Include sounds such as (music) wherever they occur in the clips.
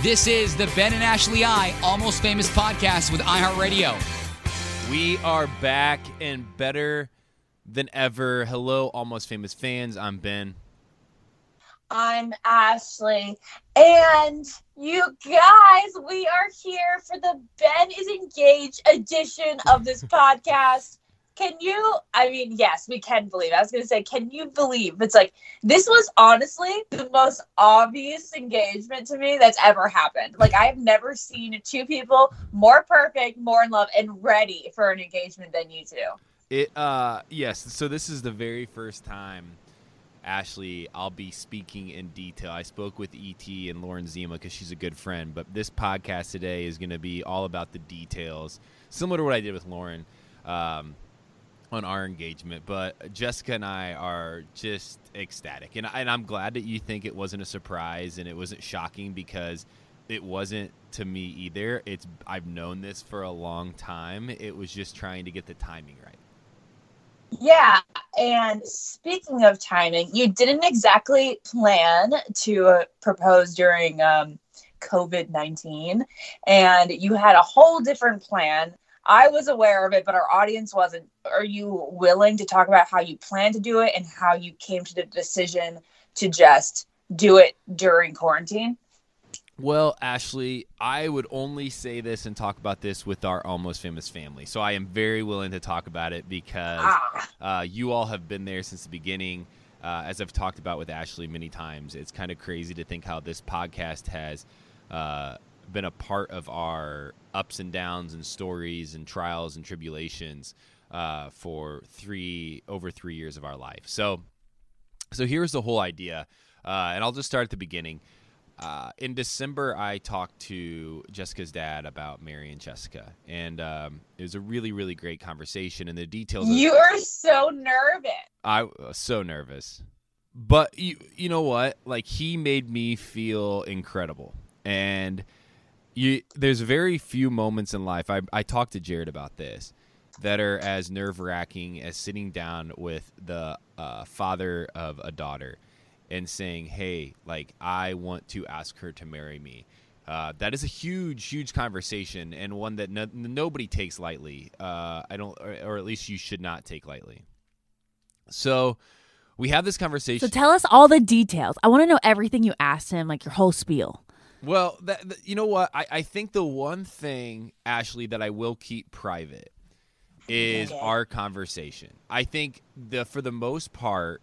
This is the Ben and Ashley I Almost Famous podcast with iHeartRadio. We are back and better than ever. Hello, Almost Famous fans. I'm Ben. I'm Ashley. And you guys, we are here for the Ben is Engaged edition of this (laughs) podcast. Can you? I mean, yes, we can believe. I was going to say, can you believe? It's like this was honestly the most obvious engagement to me that's ever happened. Like I have never seen two people more perfect, more in love, and ready for an engagement than you two. It uh yes, so this is the very first time Ashley I'll be speaking in detail. I spoke with ET and Lauren Zima cuz she's a good friend, but this podcast today is going to be all about the details, similar to what I did with Lauren um, on our engagement. But Jessica and I are just ecstatic. And and I'm glad that you think it wasn't a surprise and it wasn't shocking because it wasn't to me either. It's I've known this for a long time. It was just trying to get the timing right. Yeah, and speaking of timing, you didn't exactly plan to uh, propose during um, COVID 19, and you had a whole different plan. I was aware of it, but our audience wasn't. Are you willing to talk about how you plan to do it and how you came to the decision to just do it during quarantine? Well, Ashley, I would only say this and talk about this with our almost famous family. So I am very willing to talk about it because Ah. uh, you all have been there since the beginning. Uh, as I've talked about with Ashley many times, it's kind of crazy to think how this podcast has uh, been a part of our ups and downs and stories and trials and tribulations uh, for three over three years of our life. So, so here's the whole idea, uh, and I'll just start at the beginning. Uh, in December, I talked to Jessica's dad about Mary and Jessica, and um, it was a really, really great conversation. And the details. You are so nervous. I was so nervous. But you you know what? Like he made me feel incredible. And you there's very few moments in life I I talked to Jared about this that are as nerve-wracking as sitting down with the uh, father of a daughter and saying, "Hey, like I want to ask her to marry me." Uh, that is a huge, huge conversation and one that no, nobody takes lightly. Uh, I don't, or, or at least you should not take lightly. So we have this conversation. So tell us all the details. I want to know everything you asked him, like your whole spiel. Well, that, that- you know what? I, I think the one thing, Ashley, that I will keep private is our conversation. I think the for the most part,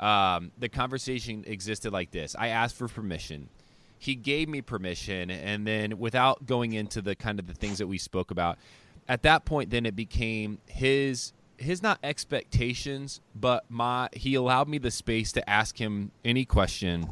um, the conversation existed like this. I asked for permission. He gave me permission, and then without going into the kind of the things that we spoke about, at that point, then it became his his not expectations, but my he allowed me the space to ask him any question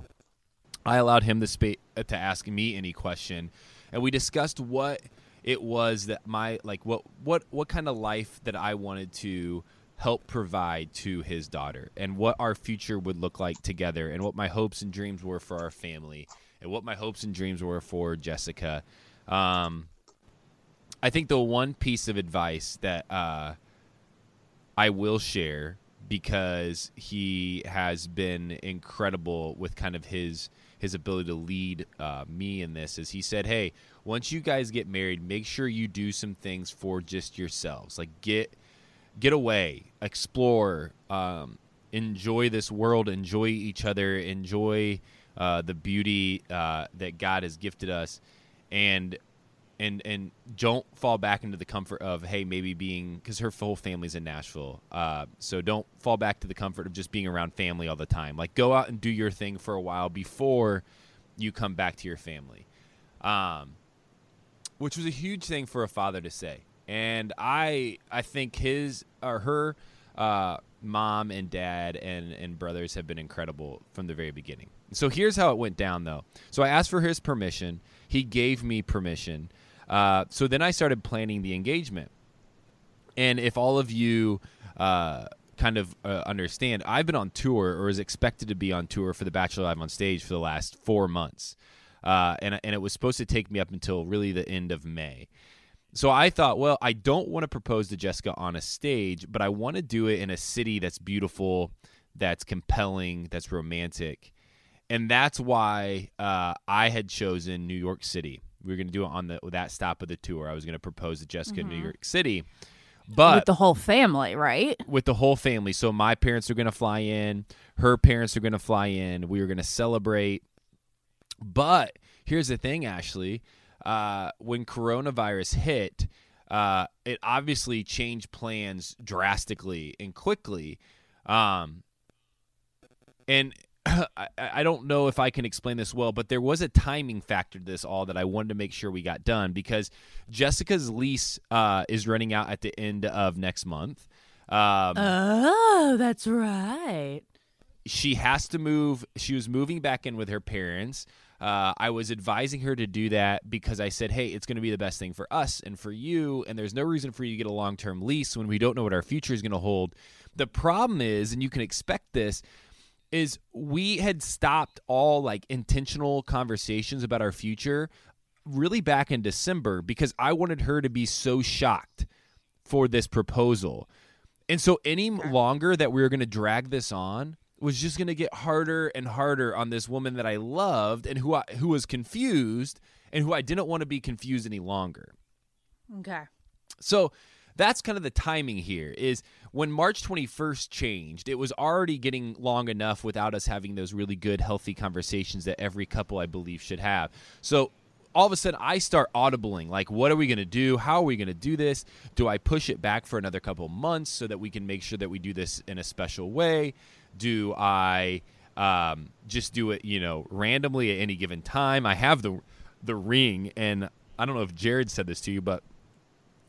I allowed him the space to ask me any question, and we discussed what it was that my like what what what kind of life that I wanted to help provide to his daughter, and what our future would look like together, and what my hopes and dreams were for our family, and what my hopes and dreams were for Jessica. Um, I think the one piece of advice that uh, I will share because he has been incredible with kind of his his ability to lead uh, me in this is he said, "Hey, once you guys get married, make sure you do some things for just yourselves. Like get get away, explore, um, enjoy this world, enjoy each other, enjoy uh, the beauty uh, that God has gifted us, and and and don't fall back into the comfort of hey maybe being because her whole family's in Nashville, uh, so don't fall back to the comfort of just being around family all the time. Like go out and do your thing for a while before you come back to your family." Um, which was a huge thing for a father to say. And I I think his or her uh, mom and dad and and brothers have been incredible from the very beginning. So here's how it went down though. So I asked for his permission. He gave me permission. Uh, so then I started planning the engagement. And if all of you uh, kind of uh, understand, I've been on tour or is expected to be on tour for The Bachelor Live on Stage for the last four months. Uh, and, and it was supposed to take me up until really the end of May. So I thought, well, I don't want to propose to Jessica on a stage, but I want to do it in a city that's beautiful, that's compelling, that's romantic. And that's why uh, I had chosen New York City. We were going to do it on the that stop of the tour. I was going to propose to Jessica in New York City. But with the whole family, right? with the whole family. So my parents are going to fly in, her parents are going to fly in. We were going to celebrate. But here's the thing, Ashley. Uh, when coronavirus hit, uh, it obviously changed plans drastically and quickly. Um, and (coughs) I, I don't know if I can explain this well, but there was a timing factor to this all that I wanted to make sure we got done because Jessica's lease uh, is running out at the end of next month. Um, Oh, that's right. she has to move. She was moving back in with her parents. Uh, I was advising her to do that because I said, hey, it's going to be the best thing for us and for you. And there's no reason for you to get a long term lease when we don't know what our future is going to hold. The problem is, and you can expect this, is we had stopped all like intentional conversations about our future really back in December because I wanted her to be so shocked for this proposal. And so any longer that we were going to drag this on was just going to get harder and harder on this woman that I loved and who I, who was confused and who I didn't want to be confused any longer. Okay. So that's kind of the timing here is when March 21st changed, it was already getting long enough without us having those really good healthy conversations that every couple I believe should have. So all of a sudden I start audibling like what are we going to do? How are we going to do this? Do I push it back for another couple months so that we can make sure that we do this in a special way? Do I um, just do it, you know, randomly at any given time? I have the the ring and I don't know if Jared said this to you, but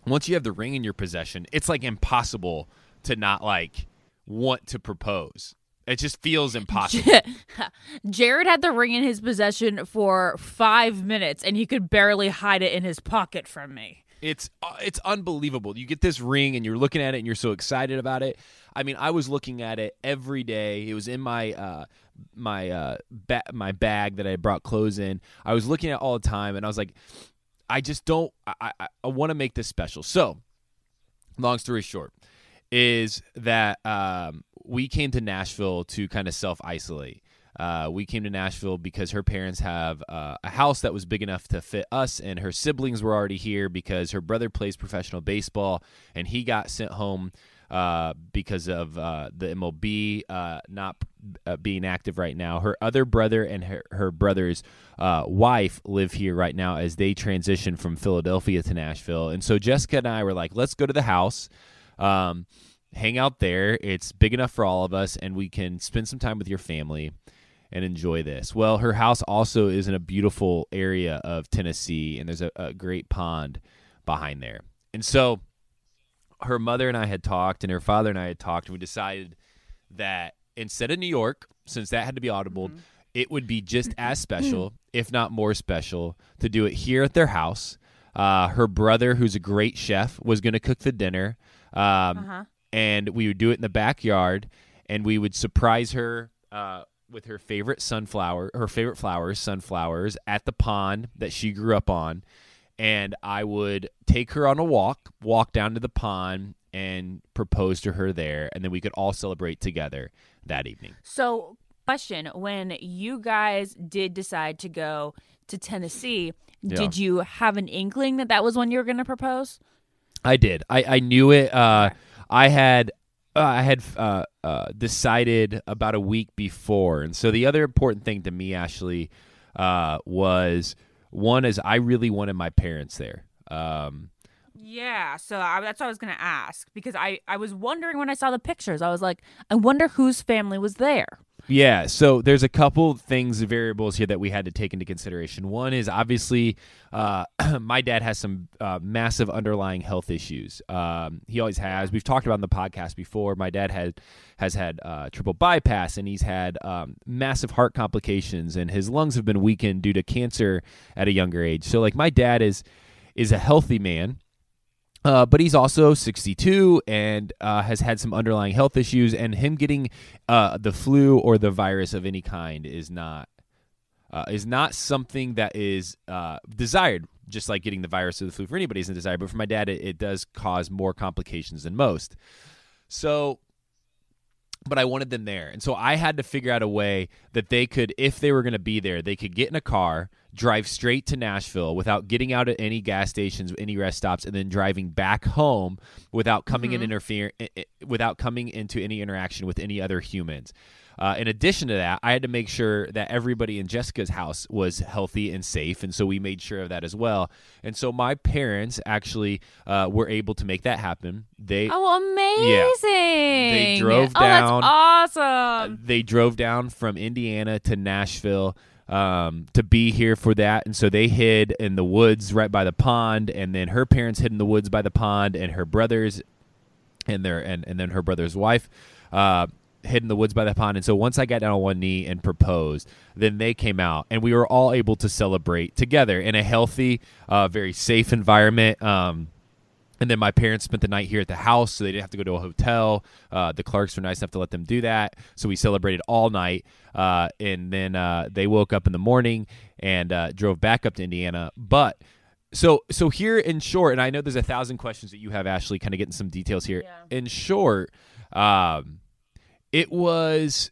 once you have the ring in your possession, it's like impossible to not like want to propose. It just feels impossible. (laughs) Jared had the ring in his possession for five minutes, and he could barely hide it in his pocket from me. It's uh, it's unbelievable. You get this ring and you're looking at it and you're so excited about it. I mean, I was looking at it every day. It was in my uh, my uh, ba- my bag that I brought clothes in. I was looking at it all the time, and I was like, I just don't. I I, I want to make this special. So, long story short, is that um, we came to Nashville to kind of self isolate. Uh, we came to Nashville because her parents have uh, a house that was big enough to fit us, and her siblings were already here because her brother plays professional baseball, and he got sent home uh, because of uh, the MLB uh, not uh, being active right now. Her other brother and her, her brother's uh, wife live here right now as they transition from Philadelphia to Nashville. And so Jessica and I were like, let's go to the house. Um, hang out there. It's big enough for all of us, and we can spend some time with your family and enjoy this. Well, her house also is in a beautiful area of Tennessee, and there's a, a great pond behind there. And so her mother and I had talked, and her father and I had talked, and we decided that instead of New York, since that had to be audible, it would be just (clears throat) as special, if not more special, to do it here at their house. Uh, her brother, who's a great chef, was going to cook the dinner, um, Uh-huh. and we would do it in the backyard, and we would surprise her uh, with her favorite sunflower, her favorite flowers, sunflowers, at the pond that she grew up on, and I would take her on a walk, walk down to the pond, and propose to her there, and then we could all celebrate together that evening. So, question: When you guys did decide to go to Tennessee, Yeah. did you have an inkling that that was when you were going to propose? I did. I, I knew it. Uh, I had uh, I had uh, uh, decided about a week before, and so the other important thing to me, Ashley, uh, was one is I really wanted my parents there. Um, Yeah, so I, that's what I was to ask because I I was wondering when I saw the pictures. I was like, I wonder whose family was there. Yeah, so there's a couple things, variables here that we had to take into consideration. One is obviously uh, (clears throat) my dad has some uh, massive underlying health issues. Um, he always has. We've talked about in the podcast before. My dad had has had uh, triple bypass, and he's had um, massive heart complications, and his lungs have been weakened due to cancer at a younger age. So, like, my dad is is a healthy man. Uh, but he's also 62 and uh, has had some underlying health issues, and him getting uh, the flu or the virus of any kind is not uh, is not something that is uh, desired. Just like getting the virus or the flu for anybody isn't desired, but for my dad, it, it does cause more complications than most. So but I wanted them there. And so I had to figure out a way that they could, if they were going to be there, they could get in a car, drive straight to Nashville without getting out at any gas stations, any rest stops, and then driving back home without coming in interfere, without coming into any interaction with any other humans. uh, in addition to that, I had to make sure that everybody in Jessica's house was healthy and safe, and so we made sure of that as well. And so my parents actually uh, were able to make that happen. They Oh, amazing! They drove Oh, down- that's awesome. they drove down from Indiana to Nashville um, to be here for that, and so they hid in the woods right by the pond, and then her parents hid in the woods by the pond, and her brothers and their and, and then her brother's wife uh, hid in the woods by the pond. And so once I got down on one knee and proposed, then they came out, and we were all able to celebrate together in a healthy, uh, very safe environment. Um, and then my parents spent the night here at the house, so they didn't have to go to a hotel. Uh, the Clarkes were nice enough to let them do that, so we celebrated all night. Uh, and then uh, they woke up in the morning and uh, drove back up to Indiana. But so so here in short, and I know there's a thousand questions that you have, Ashley, kind of getting some details here. In short, um, it was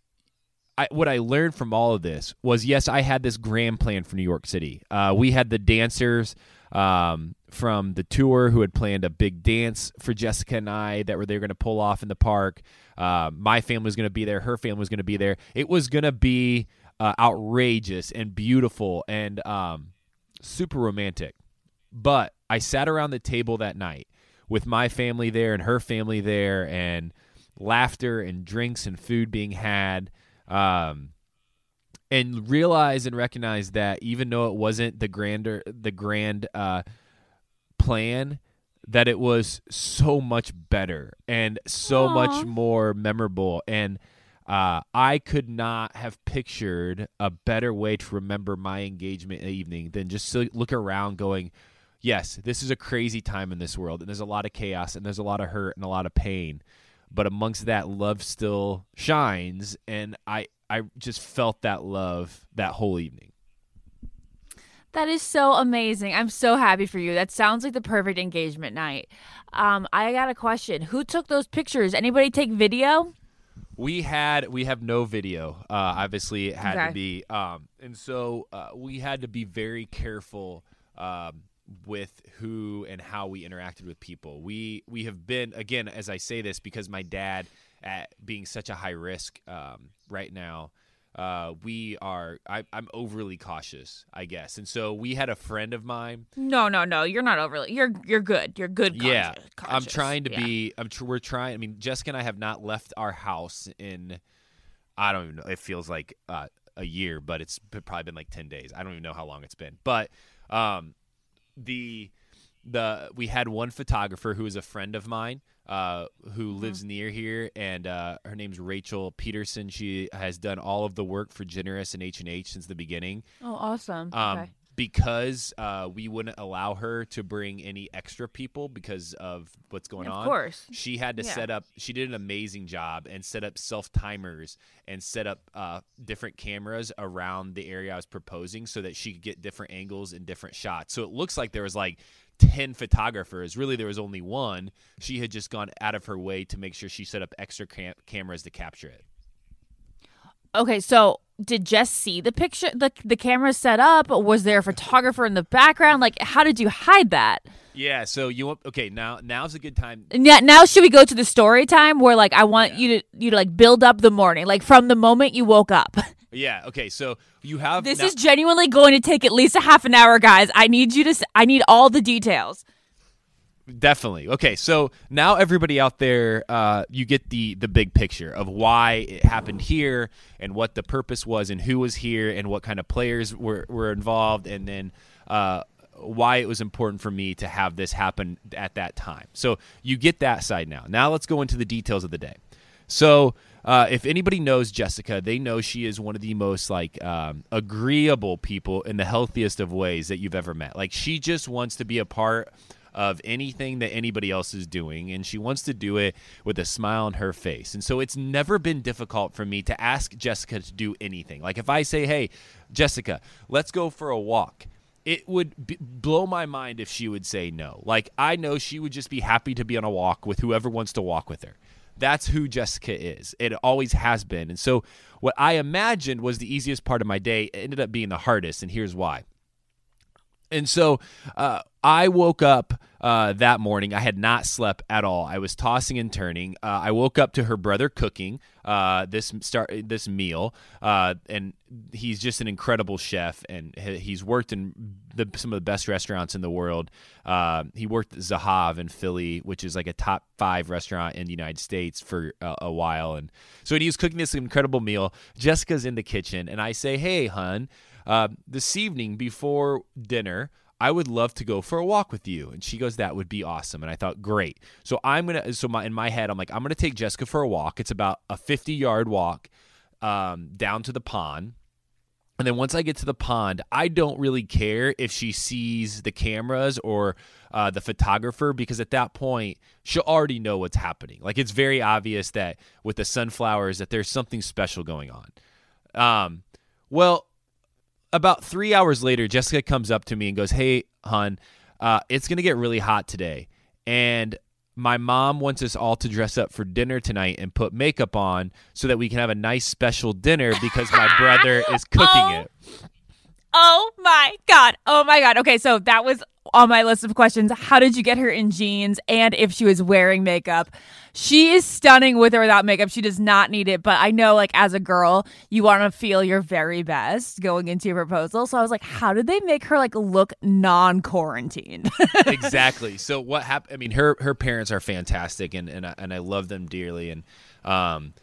I, what I learned from all of this was yes, I had this grand plan for New York City. Uh, we had the dancers um, from the tour who had planned a big dance for Jessica and I that were they were going to pull off in the park. Uh, my family was going to be there. Her family was going to be there. It was going to be uh, outrageous and beautiful and um, super romantic. But I sat around the table that night with my family there and her family there, and laughter and drinks and food being had. Um, and realize and recognize that even though it wasn't the grander the grand uh, plan that it was so much better and so Aw. much more memorable and uh, I could not have pictured a better way to remember my engagement evening than just to look around going, yes, this is a crazy time in this world, and there's a lot of chaos, and there's a lot of hurt and a lot of pain. But amongst that, love still shines, and I I just felt that love that whole evening. That is so amazing. I'm so happy for you. That sounds like the perfect engagement night. Um, I got a question. Who took those pictures? Anybody take video? We had we have no video. Uh, obviously, it had Okay. to be, um, and so uh, we had to be very careful um, with who and how we interacted with people. We we have been again, as I say this, because my dad, at being such a high risk um, right now, uh, we are. I, I'm overly cautious, I guess, and so we had a friend of mine No, no, no. You're not overly. You're you're good. You're good. yeah conscious- i'm trying to Yeah. be i'm tr- we're trying i mean jessica and i have not left our house in i don't even know it feels like uh, a year but it's probably been like 10 days i don't even know how long it's been but um the the we had one photographer who is a friend of mine uh, who lives near here, and uh, her name's Rachel Peterson. She has done all of the work for Generous and H and H since the beginning Oh, awesome. um, okay. because uh, we wouldn't allow her to bring any extra people because of what's going Of on. Of course. She had to Yeah. set up, she did an amazing job and set up self timers and set up uh, different cameras around the area I was proposing so that she could get different angles and different shots. So it looks like there was like 10 photographers. Really, there was only one. She had just gone out of her way to make sure she set up extra cam- cameras to capture it. Okay, so did Jess see the picture, the the camera set up? Was there a photographer in the background? Like, how did you hide that? Yeah, so you want okay now? Now's a good time. Yet now should we go to the story time where like I want Yeah. you to you to like build up the morning, like from the moment you woke up. (laughs) Yeah, okay. So you have This now- is genuinely going to take at least a half an hour, guys. I need you to. s- I need all the details. Definitely. Okay, so now everybody out there, uh, you get the the big picture of why it happened here and what the purpose was and who was here and what kind of players were were involved and then uh, why it was important for me to have this happen at that time. So you get that side now. Now let's go into the details of the day. So uh, if anybody knows Jessica, they know she is one of the most like um, agreeable people in the healthiest of ways that you've ever met. Like she just wants to be a part of anything that anybody else is doing, and she wants to do it with a smile on her face. And so it's never been difficult for me to ask Jessica to do anything. Like if I say, "Hey, Jessica, let's go for a walk." It would b- blow my mind if she would say no. Like I know she would just be happy to be on a walk with whoever wants to walk with her. That's who Jessica is. It always has been. And so, what I imagined was the easiest part of my day ended up being the hardest. And here's why And so uh, I woke up uh, that morning. I had not slept at all. I was tossing and turning. Uh, I woke up to her brother cooking uh, this start this meal, uh, and he's just an incredible chef, and he's worked in the, some of the best restaurants in the world. Uh, he worked at Zahav in Philly, which is like a top five restaurant in the United States for a, a while, and so he was cooking this incredible meal. Jessica's in the kitchen, and I say, "Hey, hun." Uh, this evening before dinner, I would love to go for a walk with you. And she goes, that would be awesome. And I thought, great. So I'm going to, so my, in my head, I'm like, I'm going to take Jessica for a walk. It's about a 50 yard walk um, down to the pond. And then once I get to the pond, I don't really care if she sees the cameras or uh, the photographer because at that point she'll already know what's happening. Like it's very obvious that with the sunflowers that there's something special going on. Um, well, about three hours later, Jessica comes up to me and goes, "Hey, hon, uh, it's gonna get really hot today, and my mom wants us all to dress up for dinner tonight and put makeup on so that we can have a nice special dinner because my brother (laughs) is cooking Oh. it." Oh my god. Oh my god. Okay, so that was on my list of questions. How did you get her in jeans and if she was wearing makeup? She is stunning with or without makeup. She does not need it, but I know like as a girl, you want to feel your very best going into your proposal. So I was like, how did they make her like look non-quarantined? (laughs) exactly. So what happened? I mean, her her parents are fantastic, and and I, and I love them dearly. And um,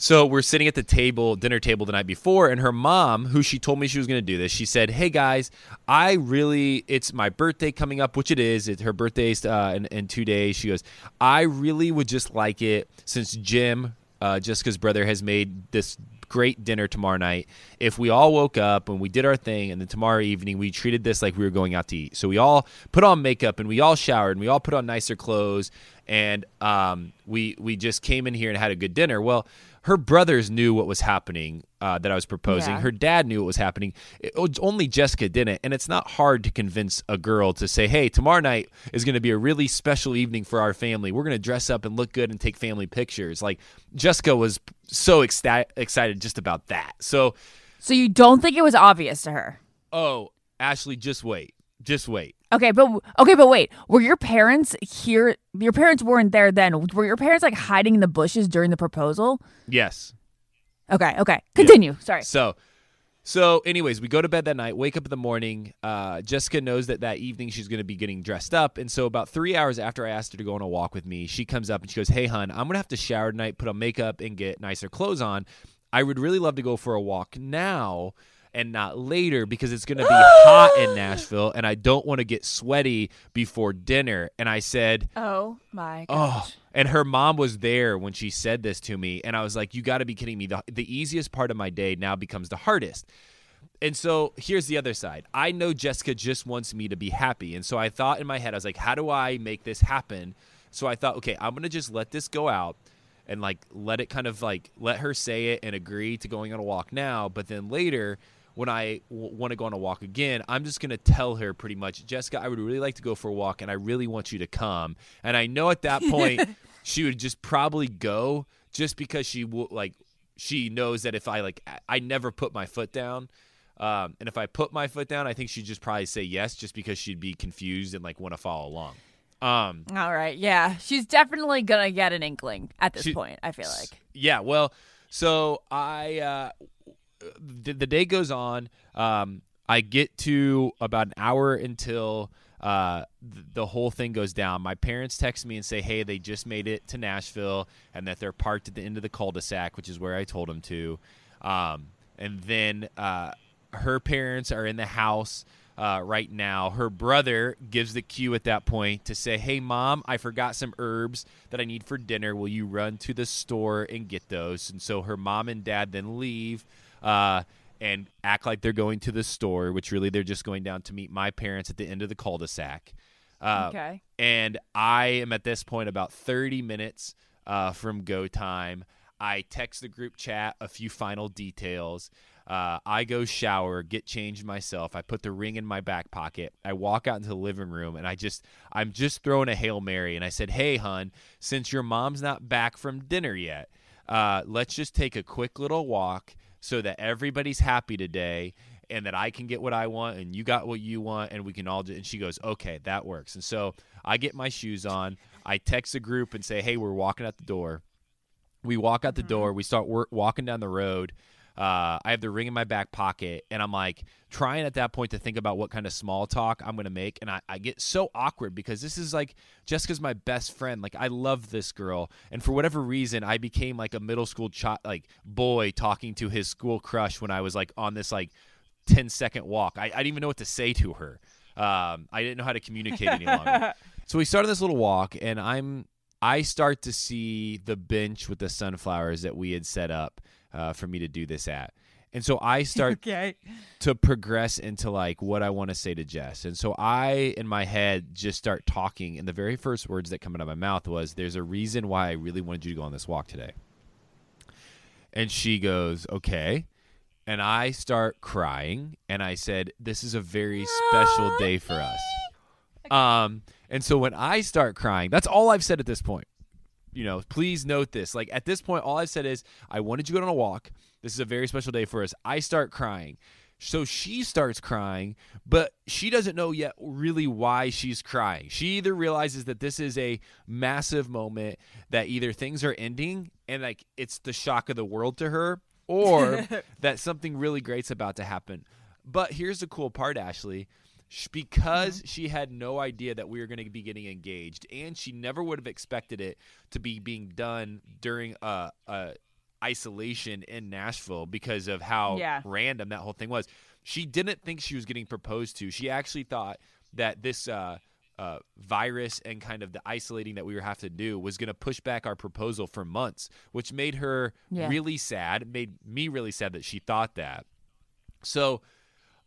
so we're sitting at the table, dinner table the night before, and her mom, who she told me she was going to do this, she said, "Hey guys, I really, it's my birthday coming up, which it is. It's her birthday's uh, in, in two days." She goes, "I really would just like it since Jim, uh, Jessica's brother, has made this." Great dinner tomorrow night. If we all woke up and we did our thing, and then tomorrow evening we treated this like we were going out to eat. So we all put on makeup and we all showered and we all put on nicer clothes and um, we we just came in here and had a good dinner. Well, her brothers knew what was happening uh, that I was proposing. Yeah. Her dad knew what was happening. It, only Jessica didn't, and it's not hard to convince a girl to say, "Hey, tomorrow night is going to be a really special evening for our family. We're going to dress up and look good and take family pictures." Like Jessica was so ecsta- excited just about that. So, so you don't think it was obvious to her? oh, Ashley, just wait, just wait. Okay, but okay, but wait. Were your parents here? Your parents weren't there then. Were your parents like hiding in the bushes during the proposal? Yes. Okay, okay. Continue. Sorry. So, so anyways, we go to bed that night. Wake up in the morning. Uh, Jessica knows that that evening she's going to be getting dressed up, and so about three hours after I asked her to go on a walk with me, she comes up and she goes, "Hey, hun, I'm gonna have to shower tonight, put on makeup, and get nicer clothes on. I would really love to go for a walk now." And not later because it's going to be hot in (gasps) Nashville and I don't want to get sweaty before dinner. And I said, Oh my Oh, and her mom was there when she said this to me, and I was like, "You got to be kidding me!" The the easiest part of my day now becomes the hardest. And so here's the other side. I know Jessica just wants me to be happy, and so I thought in my head, I was like, "How do I make this happen?" So I thought, okay, I'm gonna just let this go out and like let it kind of like let her say it and agree to going on a walk now, but then later. When I w- want to go on a walk again, I'm just going to tell her pretty much, Jessica, I would really like to go for a walk and I really want you to come. And I know at that point, (laughs) she would just probably go just because she will like she knows that if I like I- never put my foot down. Um, and if I put my foot down, I think she'd just probably say yes, just because she'd be confused and like want to follow along. Um, All right. Yeah, she's definitely gonna get an inkling at this She- point. I feel like. yeah, well, so I uh, the, the day goes on. Um, I get to about an hour until uh, th- the whole thing goes down. My parents text me and say, "Hey, they just made it to Nashville and that they're parked at the end of the cul-de-sac, which is where I told them to." Um, and then uh, her parents are in the house uh, right now. Her brother gives the cue at that point to say, "Hey, mom, I forgot some herbs that I need for dinner. Will you run to the store and get those?" And so her mom and dad then leave uh, and act like they're going to the store, which really they're just going down to meet my parents at the end of the cul-de-sac. Uh, Okay. and I am at this point about 30 minutes uh, from go time. I text the group chat a few final details. Uh, I go shower, get changed myself. I put the ring in my back pocket. I walk out into the living room and I just, I'm just throwing a Hail Mary. And I said, Hey, hun, since your mom's not back from dinner yet, uh, let's just take a quick little walk so that everybody's happy today and that I can get what I want and you got what you want and we can all do and she goes, "Okay, that works." And so I get my shoes on, I text the group and say, "Hey, we're walking out the door." We walk out the mm-hmm. door, we start walking down the road. Uh, I have the ring in my back pocket, and I'm like trying at that point to think about what kind of small talk I'm going to make. And I, I get so awkward because this is like Jessica's my best friend. Like, I love this girl. And for whatever reason, I became like a middle school child, like boy talking to his school crush when I was like on this like 10 second walk. I, I didn't even know what to say to her. Um, I didn't know how to communicate any longer. (laughs) so we started this little walk, and I'm I start to see the bench with the sunflowers that we had set up uh, for me to do this at. And so I (laughs) start Okay. to progress into like what I want to say to Jess. And so I, in my head, just start talking. And the very first words that come out of my mouth was, There's a reason why I really wanted you to go on this walk today. And she goes, Okay. And I start crying. And I said, This is a very special day for us. Um, and so when I start crying, that's all I've said at this point. You know, please note this. Like at this point, all I've said is, I wanted you to go on a walk. This is a very special day for us. I start crying. So she starts crying, but she doesn't know yet really why she's crying. She either realizes that this is a massive moment, that either things are ending and like it's the shock of the world to her, or (laughs) that something really great's about to happen. But here's the cool part, Ashley. Because she had no idea that we were going to be getting engaged, and she never would have expected it to be being done during a, a isolation in Nashville because of how Yeah. random that whole thing was. She didn't think she was getting proposed to. She actually thought that this uh, uh, virus and kind of the isolating that we were have to do was going to push back our proposal for months, which made her Yeah. really sad. It made me really sad that she thought that. So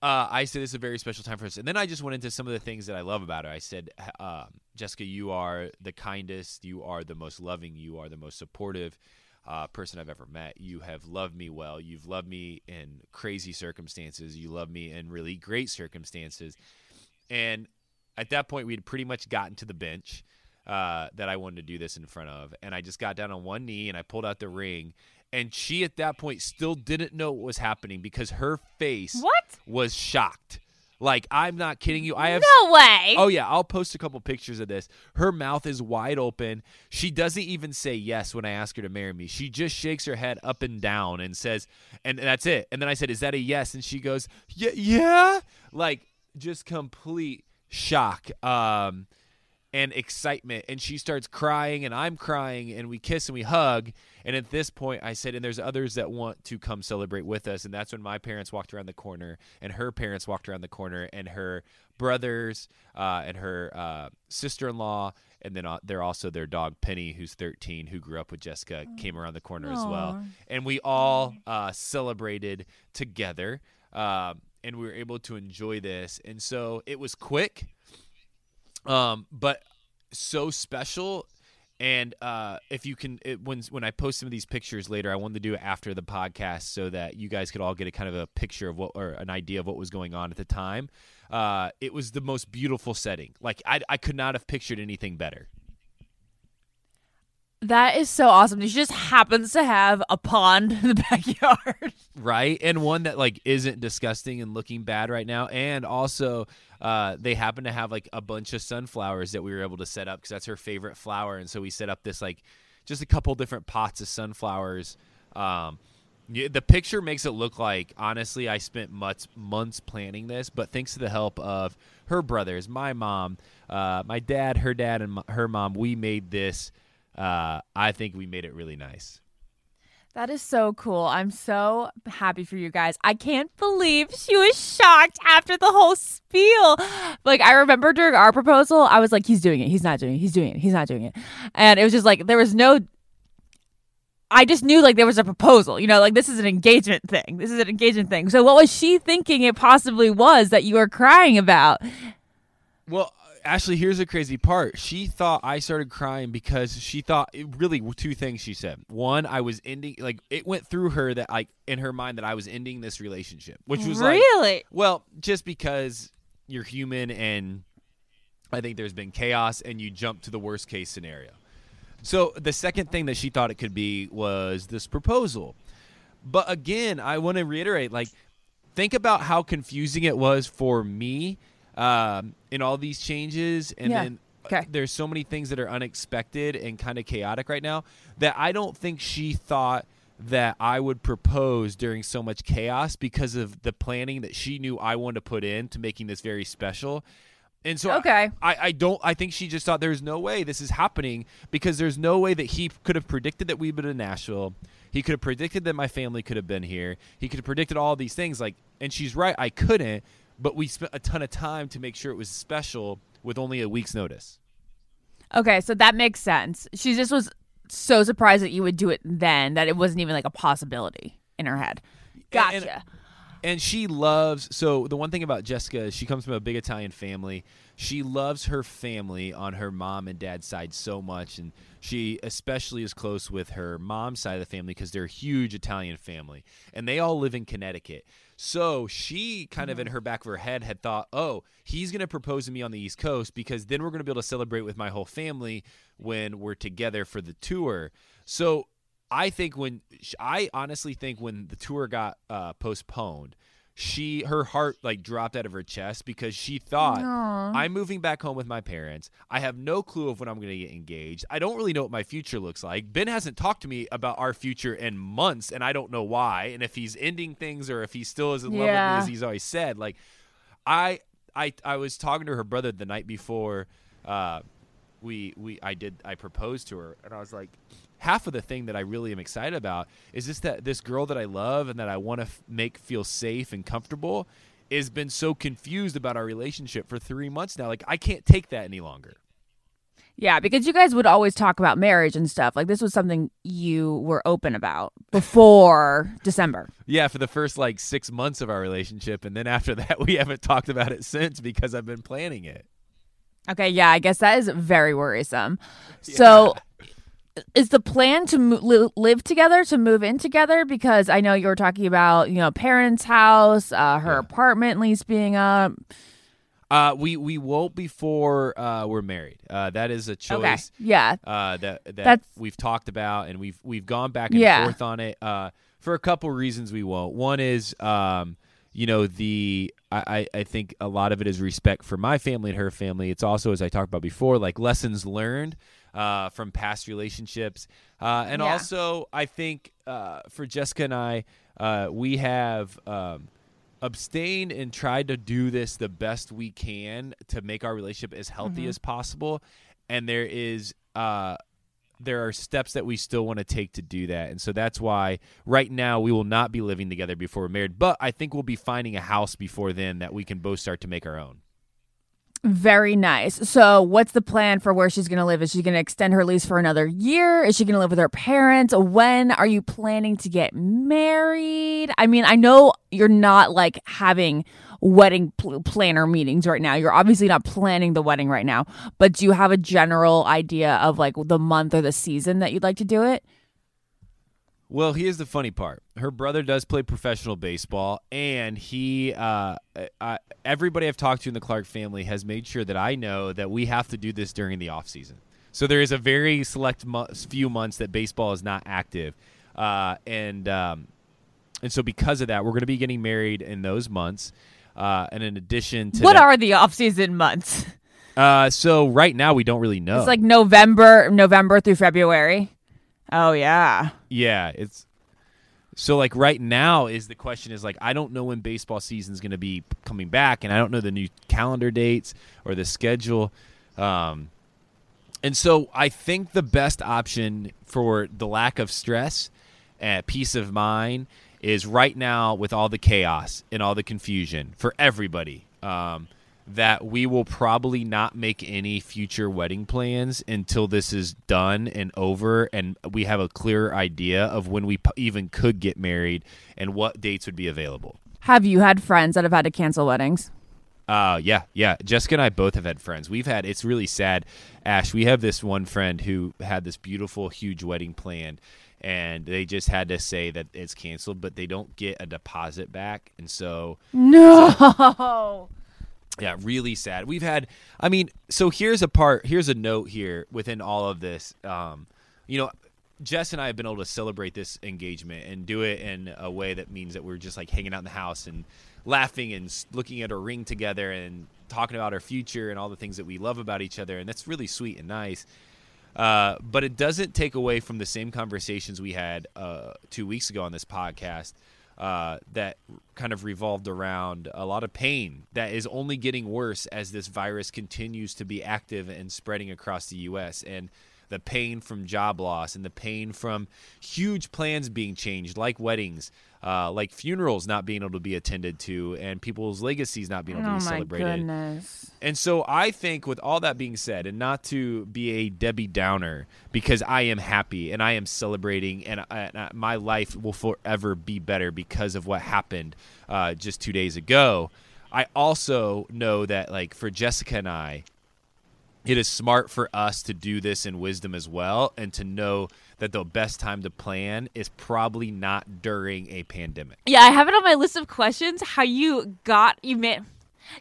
uh, I said this is a very special time for us. And then I just went into some of the things that I love about her. I said, um, Jessica, you are the kindest, you are the most loving, you are the most supportive uh, person I've ever met. You have loved me well. You've loved me in crazy circumstances. You love me in really great circumstances. And at that point, we had pretty much gotten to the bench uh, that I wanted to do this in front of. And I just got down on one knee and I pulled out the ring. And she, at that point, still didn't know what was happening because her face What? was shocked. Like, I'm not kidding you. I have No way. Oh yeah, I'll post a couple pictures of this. Her mouth is wide open. She doesn't even say yes when I ask her to marry me. She just shakes her head up and down and says, and that's it. And then I said, "Is that a yes?" And she goes, "Yeah, yeah." Like just complete shock. Um and excitement. And she starts crying and I'm crying and we kiss and we hug. And at this point I said and there's others that want to come celebrate with us. And that's when my parents walked around the corner and her parents walked around the corner and her brothers uh, and her uh, sister-in-law and then uh, they're also their dog Penny who's 13 who grew up with Jessica came around the corner as well. And we all uh, celebrated together um, and we were able to enjoy this. And so it was quick um, but so special. And uh, if you can, it, when when I post some of these pictures later, I wanted to do it after the podcast so that you guys could all get a kind of a picture of what or an idea of what was going on at the time. Uh, it was the most beautiful setting. Like I, I could not have pictured anything better. That is so awesome. She just happens to have a pond in the (laughs) backyard. right and one that like isn't disgusting and looking bad right now and also uh, they happen to have like a bunch of sunflowers that we were able to set up because that's her favorite flower and so we set up this like just a couple different pots of sunflowers um, the picture makes it look like honestly i spent months months planning this but thanks to the help of her brothers my mom uh, my dad her dad and her mom we made this uh, i think we made it really nice That is so cool. I'm so happy for you guys. I can't believe she was shocked after the whole spiel. Like I remember during our proposal, I was like, he's doing it. He's not doing it. He's doing it. He's not doing it. And it was just like there was no I just knew like there was a proposal. You know, like this is an engagement thing. This is an engagement thing. So what was she thinking it possibly was that you were crying about? Well, Ashley, here's the crazy part. She thought I started crying because she thought it really two things she said. One, I was ending like it went through her that like in her mind that I was ending this relationship, which was like really? well, just because you're human and I think there's been chaos and you jump to the worst case scenario. So the second thing that she thought it could be was this proposal. But again, I want to reiterate like think about how confusing it was for me um, in all these changes, and Yeah. then Okay. there's so many things that are unexpected and kind of chaotic right now that I don't think she thought that I would propose during so much chaos because of the planning that she knew I wanted to put in to making this very special. And so I- Okay. I, I don't I think she just thought there's no way this is happening because there's no way that he could have predicted that we'd been in Nashville. He could have predicted that my family could have been here. He could have predicted all these things like and she's right, I couldn't, but we spent a ton of time to make sure it was special with only a week's notice. Okay, so that makes sense. She just was so surprised that you would do it then that it wasn't even like a possibility in her head. And- and- Gotcha. and she loves so the one thing about Jessica is she comes from a big Italian family. She loves her family on her mom and dad's side so much and she especially is close with her mom's side of the family because they're a huge Italian family and they all live in Connecticut. So she kind of in her back of her head had thought, "Oh, he's going to propose to me on the East Coast because then we're going to be able to celebrate with my whole family when we're together for the tour." So I think when I honestly think when the tour got uh, postponed, she her heart like dropped out of her chest because she thought Aw. I'm moving back home with my parents. I have no clue of when I'm going to get engaged. I don't really know what my future looks like. Ben hasn't talked to me about our future in months, and I don't know why. And if he's ending things or if he still is in love with me as he's always said, like I I I was talking to her brother the night before uh, we we I did I proposed to her, and I was like, half of the thing that I really am excited about is just that this girl that I love and that I want to f- make feel safe and comfortable has been so confused about our relationship for three months now. Like I can't take that any longer. Yeah, because you guys would always talk about marriage and stuff. Like this was something you were open about before (laughs) December. Yeah, for the first like six months of our relationship, and then after (laughs) that, we haven't talked about it since because I've been planning it. Okay, yeah, I guess that is very worrisome. (laughs) So, is the plan to mo- li- live together, to move in together? Because I know you were talking about, you know, parents' house, uh, her Yeah. apartment lease being up. Uh, we we won't before uh, we're married. Uh, that is a choice. Okay, yeah, uh, that that That's- we've talked about and we've we've gone back and Yeah. forth on it uh, for a couple reasons we won't. One is um, you know the I I think a lot of it is respect for my family and her family. It's also as I talked about before like lessons learned uh, from past relationships, uh, and Yeah. also I think uh, for Jessica and I uh, we have. Um, abstained and tried to do this the best we can to make our relationship as healthy as possible and there is uh there are steps that we still want to take to do that and so that's why right now we will not be living together before we're married but i think we'll be finding a house before then that we can both start to make our own very nice. So, what's the plan for where she's going to live? Is she going to extend her lease for another year? Is she going to live with her parents? When are you planning to get married? I mean, I know you're not like having wedding pl- planner meetings right now. You're obviously not planning the wedding right now, but do you have a general idea of like the month or the season that you'd like to do it? Well, here's the funny part. Her brother does play professional baseball, and he, uh, uh, everybody I've talked to in the Clarke family has made sure that I know that we have to do this during the off season. So there is a very select mo- few months that baseball is not active, uh, and um, and so because of that, we're going to be getting married in those months. Uh, and in addition to What that- are the off-season months? uh, so right now we don't really know. It's like November, November through February. Oh yeah. Yeah, it's so like right now is the question is like I don't know when baseball season is going to be coming back, and I don't know the new calendar dates or the schedule. Um, and so I think the best option for the lack of stress and peace of mind is right now with all the chaos and all the confusion for everybody. Um, that we will probably not make any future wedding plans until this is done and over and we have a clearer idea of when we p- even could get married and what dates would be available. Have you had friends that have had to cancel weddings? Uh yeah, yeah. Jessica and I both have had friends. We've had it's really sad. Ash, we have this one friend who had this beautiful huge wedding planned and they just had to say that it's canceled, but they don't get a deposit back. And so No. (laughs) yeah, really sad. We've had I mean, so here's a part here's a note here within all of this. Um, you know, Jess and I have been able to celebrate this engagement and do it in a way that means that we're just like hanging out in the house and laughing and looking at our ring together and talking about our future and all the things that we love about each other, and that's really sweet and nice. Uh, but it doesn't take away from the same conversations we had uh, two weeks ago on this podcast uh, that kind of revolved around a lot of pain that is only getting worse as this virus continues to be active and spreading across the U.S. and the pain from job loss and the pain from huge plans being changed, like weddings, uh, like funerals not being able to be attended to, and people's legacies not being able to Oh be my celebrated. goodness. And so I think, with all that being said, and not to be a Debbie Downer, because I am happy and I am celebrating, and, I, and I- my life will forever be better because of what happened uh, just two days ago. I also know that, like, for Jessica and I, it is smart for us to do this in wisdom as well, and to know that the best time to plan is probably not during a pandemic. Yeah, I have it on my list of questions. How you got you man.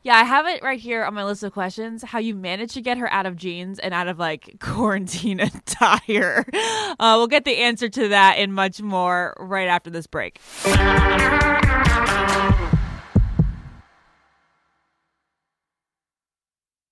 Yeah, I have it right here on my list of questions. How you managed to get her out of jeans and out of like (laughs) quarantine attire. Uh, we'll get the answer to that and much more right after this break.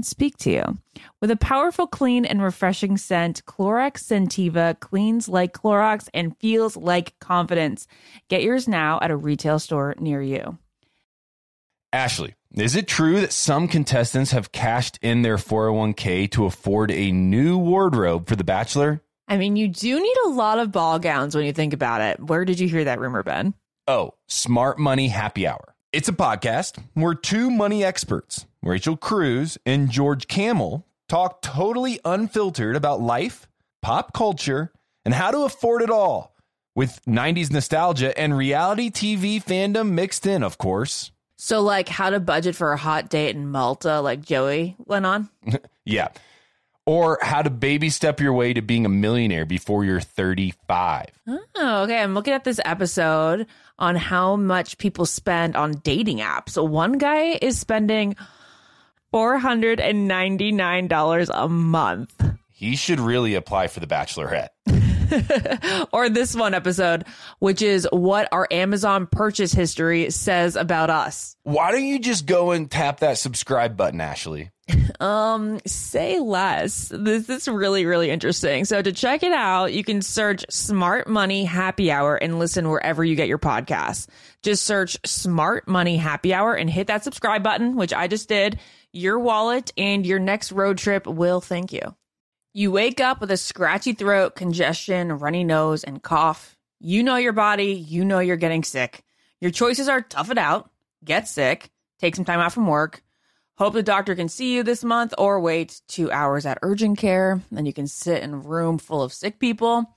can speak to you. With a powerful, clean, and refreshing scent, Clorox Scentiva cleans like Clorox and feels like confidence. Get yours now at a retail store near you. Ashley, is it true that some contestants have cashed in their 401k to afford a new wardrobe for The Bachelor? I mean, you do need a lot of ball gowns when you think about it. Where did you hear that rumor, Ben? Oh, Smart Money Happy Hour. It's a podcast where two money experts, Rachel Cruz and George Kamel, talk totally unfiltered about life, pop culture, and how to afford it all with 90s nostalgia and reality TV fandom mixed in, of course. So, like, how to budget for a hot date in Malta, like Joey went on? (laughs) Yeah. Or how to baby step your way to being a millionaire before you're 35. Oh, okay. I'm looking at this episode on how much people spend on dating apps. So one guy is spending $499 a month. He should really apply for the Bachelorette. (laughs) or this one episode, which is what our Amazon purchase history says about us. Why don't you just go and tap that subscribe button, Ashley? (laughs) Um, say less. This is really, really interesting. So to check it out, you can search Smart Money Happy Hour and listen wherever you get your podcasts. Just search Smart Money Happy Hour and hit that subscribe button, which I just did. Your wallet and your next road trip will thank you. You wake up with a scratchy throat, congestion, runny nose, and cough. You know your body. You know you're getting sick. Your choices are tough it out, get sick, take some time out from work, hope the doctor can see you this month, or wait two hours at urgent care. Then you can sit in a room full of sick people.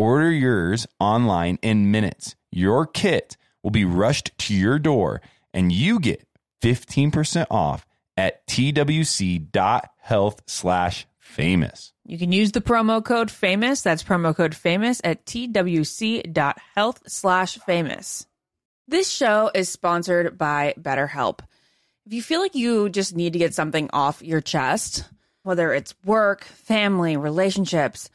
Order yours online in minutes. Your kit will be rushed to your door and you get 15% off at twc.health slash famous. You can use the promo code famous. That's promo code famous at twc.health slash famous. This show is sponsored by BetterHelp. If you feel like you just need to get something off your chest, whether it's work, family, relationships,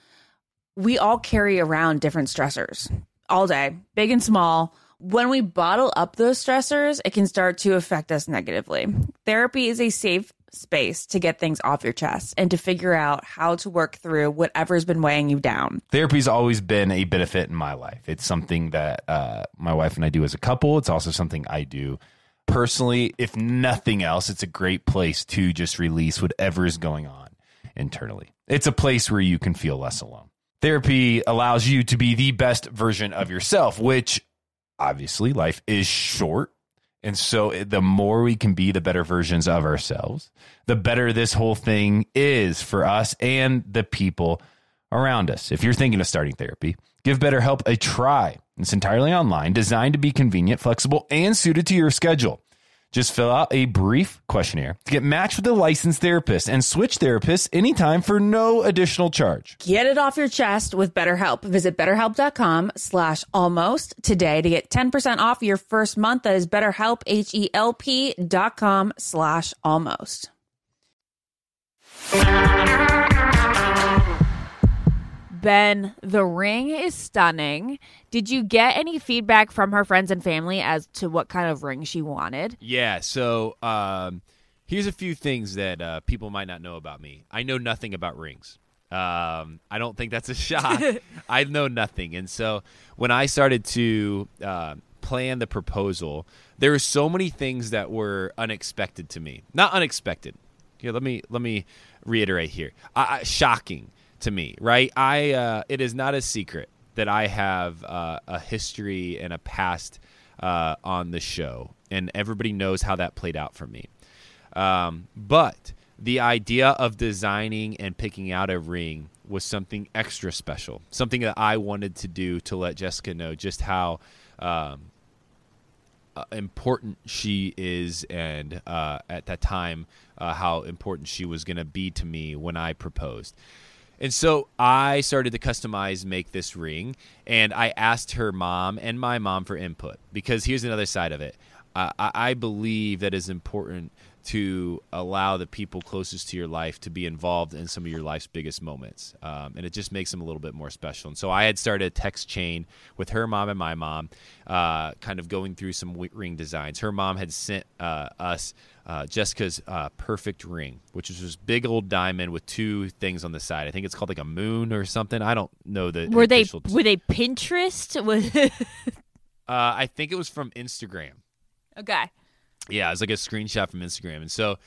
we all carry around different stressors all day, big and small. When we bottle up those stressors, it can start to affect us negatively. Therapy is a safe space to get things off your chest and to figure out how to work through whatever's been weighing you down. Therapy's always been a benefit in my life. It's something that uh, my wife and I do as a couple. It's also something I do personally. If nothing else, it's a great place to just release whatever is going on internally. It's a place where you can feel less alone. Therapy allows you to be the best version of yourself, which obviously life is short. And so eh, the more we can be the better versions of ourselves, the better this whole thing is for us and the people around us. If you're thinking of starting therapy, give BetterHelp a try. It's entirely online, designed to be convenient, flexible, and suited to your schedule. Just fill out a brief questionnaire to get matched with a licensed therapist and switch therapists anytime for no additional charge. Get it off your chest with BetterHelp. Visit betterhelp.com slash almost today to get 10% off your first month. That is betterhelp, H-E-L-P dot com slash almost. Ben, the ring is stunning. Did you get any feedback from her friends and family as to what kind of ring she wanted? Yeah. So um, here's a few things that uh, people might not know about me. I know nothing about rings. Um, I don't think that's a (laughs) shock. I know nothing, and so when I started to uh, plan the proposal, there were so many things that were unexpected to me. Not unexpected. Here, let me let me reiterate here. Shocking to me, right? I uh, it is not a secret that I have uh, a history and a past uh, on the show, and everybody knows how that played out for me. Um, but the idea of designing and picking out a ring was something extra special, something that I wanted to do to let Jessica know just how um, uh, important she is, and uh, at that time, uh, how important she was going to be to me when I proposed. And so I started to customize, make this ring, and I asked her mom and my mom for input because here's another side of it. Uh, I believe that is important to allow the people closest to your life to be involved in some of your life's biggest moments. Um, and it just makes them a little bit more special. And so I had started a text chain with her mom and my mom, uh, kind of going through some ring designs. Her mom had sent uh, us uh, Jessica's uh, perfect ring, which is this big old diamond with two things on the side. I think it's called like a moon or something. I don't know the. Were the they were they Pinterest? (laughs) Uh, I think it was from Instagram. Okay. Yeah, it was like a screenshot from Instagram. And so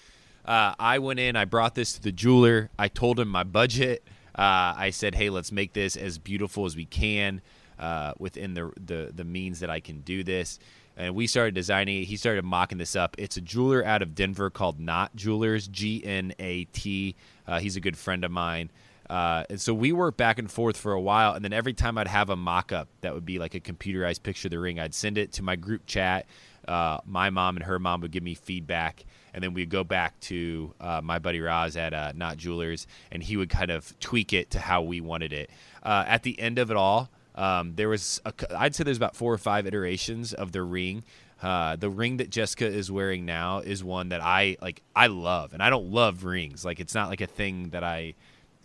uh, I went in, I brought this to the jeweler. I told him my budget. Uh, I said, hey, let's make this as beautiful as we can uh, within the, the, the means that I can do this. And we started designing it. He started mocking this up. It's a jeweler out of Denver called Gnat Jewelers, G N A T. Uh, he's a good friend of mine. Uh, and so we worked back and forth for a while. And then every time I'd have a mock up that would be like a computerized picture of the ring, I'd send it to my group chat uh, my mom and her mom would give me feedback, and then we'd go back to uh, my buddy Roz at uh, Gnat Jewelers, and he would kind of tweak it to how we wanted it. Uh, at the end of it all, um, there was a, I'd say there's about four or five iterations of the ring. Uh, the ring that Jessica is wearing now is one that I like. I love, and I don't love rings. Like it's not like a thing that I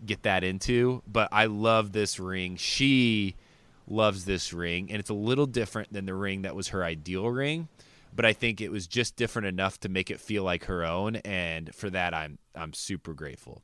get that into, but I love this ring. She loves this ring, and it's a little different than the ring that was her ideal ring but I think it was just different enough to make it feel like her own, and for that, I'm I'm super grateful.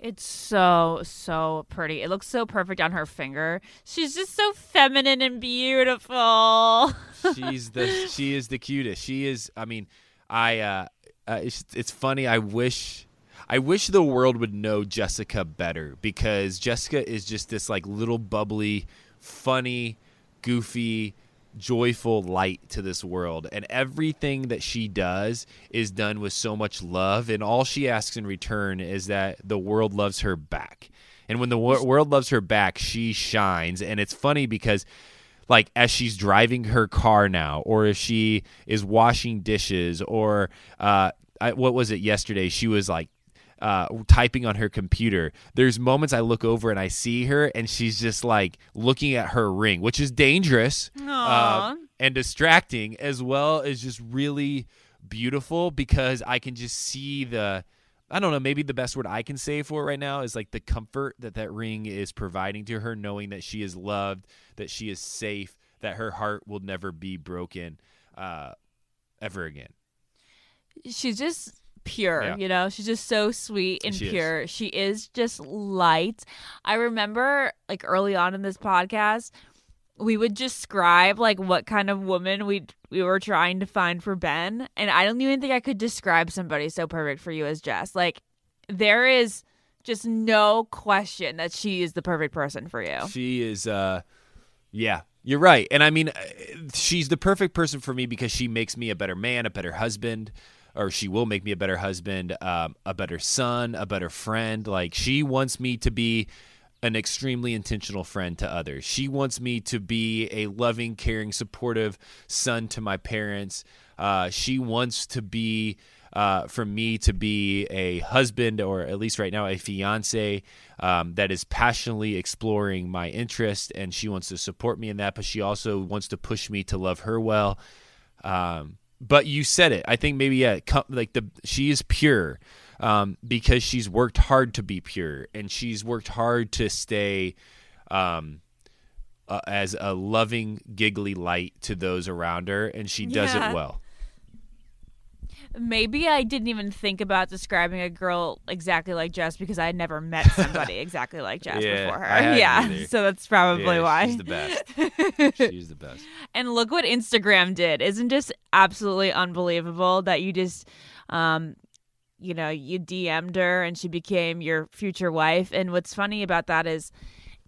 It's so so pretty. It looks so perfect on her finger. She's just so feminine and beautiful. She's the (laughs) she is the cutest. She is. I mean, I. uh, uh it's, it's funny. I wish. I wish the world would know Jessica better because Jessica is just this like little bubbly, funny, goofy, joyful light to this world. And everything that she does is done with so much love. And all she asks in return is that the world loves her back. And when the wor- world loves her back she shines. And it's funny because like as she's driving her car now or if she is washing dishes or uh I, what was it yesterday? She was like uh, typing on her computer. There's moments I look over and I see her, and she's just like looking at her ring, which is dangerous uh, and distracting, as well as just really beautiful because I can just see the. I don't know. Maybe the best word I can say for it right now is like the comfort that that ring is providing to her, knowing that she is loved, that she is safe, that her heart will never be broken uh, ever again. She's just pure, Yeah. you know? She's just so sweet and She is. pure. She is just light. I remember like early on in this podcast, we would describe like what kind of woman we we were trying to find for Ben, and I don't even think I could describe somebody so perfect for you as Jess. Like there is just no question that she is the perfect person for you. She is, uh, yeah, you're right. And I mean, uh, she's the perfect person for me because she makes me a better man, a better husband, or she will make me a better husband, um, a better son, a better friend. Like, she wants me to be an extremely intentional friend to others. She wants me to be a loving, caring, supportive son to my parents. Uh, she wants to be uh, for me to be a husband, or at least right now, a fiance um, that is passionately exploring my interest, and she wants to support me in that. But she also wants to push me to love her well. Um, but you said it. I think maybe yeah, like the she is pure um, because she's worked hard to be pure, and she's worked hard to stay. Um, uh, as a loving, giggly light to those around her, and she does Yeah. it well. Maybe I didn't even think about describing a girl exactly like Jess because I had never met (laughs) somebody exactly like Jess Yeah, before her. Yeah, either. so that's probably Yeah, why. she's the best. (laughs) She's the best. and look what Instagram did. Isn't just absolutely unbelievable that you just um you know, you DM'd her and she became your future wife. And what's funny about that is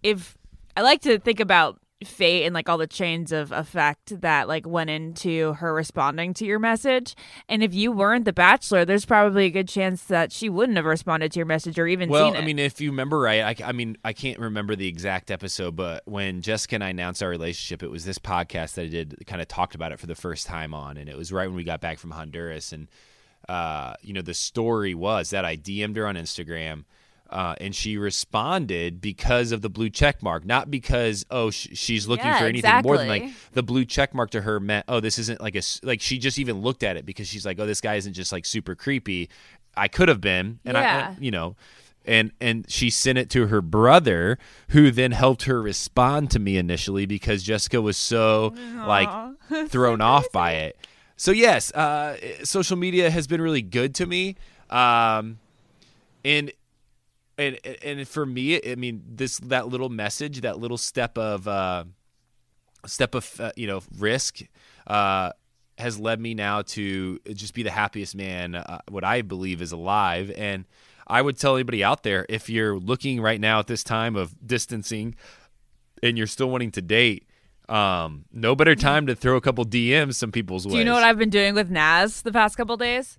if I like to think about fate and like all the chains of effect that like went into her responding to your message. And if you weren't the bachelor, there's probably a good chance that she wouldn't have responded to your message or even Well, seen it. I mean, if you remember right, I, I mean, I can't remember the exact episode, but when Jessica and I announced our relationship, it was this podcast that I did, kind of talked about it for the first time on, and it was right when we got back from Honduras, and uh, you know, the story was that I DM'd her on Instagram. Uh, and she responded because of the blue check mark, not because oh sh- she's looking Yeah, for anything more than like the blue check mark to her meant oh this isn't like a like she just even looked at it because she's like oh this guy isn't just like super creepy. I could have been, and I, Yeah. you know, and and she sent it to her brother, who then helped her respond to me initially because Jessica was so like (laughs) thrown off by it. So yes, uh, social media has been really good to me, um, and and and for me, I mean this that little message, that little step of uh, step of uh, you know risk. Uh, has led me now to just be the happiest man uh, what I believe is alive and I would tell anybody out there if you're looking right now at this time of distancing and you're still wanting to date um no better time to throw a couple DMs some people's ways. Do you know what I've been doing with Naz the past couple days?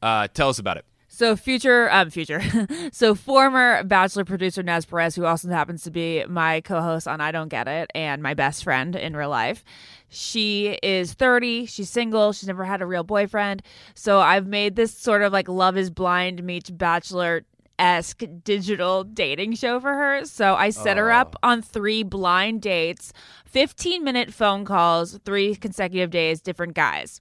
uh tell us about it. So future, um, future. (laughs) so former Bachelor producer Naz Perez, who also happens to be my co-host on I Don't Get It and my best friend in real life. She is 30. She's single. She's never had a real boyfriend. So I've made this sort of like Love Is Blind meets Bachelor esque digital dating show for her. So I set her up on three blind dates, 15 minute phone calls, three consecutive days, different guys.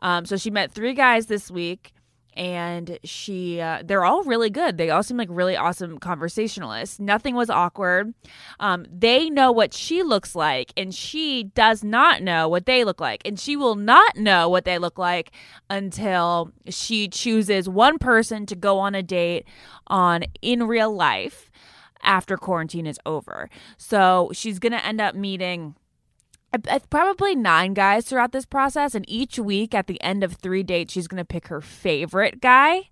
Um, so she met three guys this week and she uh, they're all really good. They all seem like really awesome conversationalists. Nothing was awkward. Um, they know what she looks like and she does not know what they look like and she will not know what they look like until she chooses one person to go on a date on in real life after quarantine is over. So she's going to end up meeting Uh, uh, probably nine guys throughout this process and each week at the end of three dates she's going to pick her favorite guy.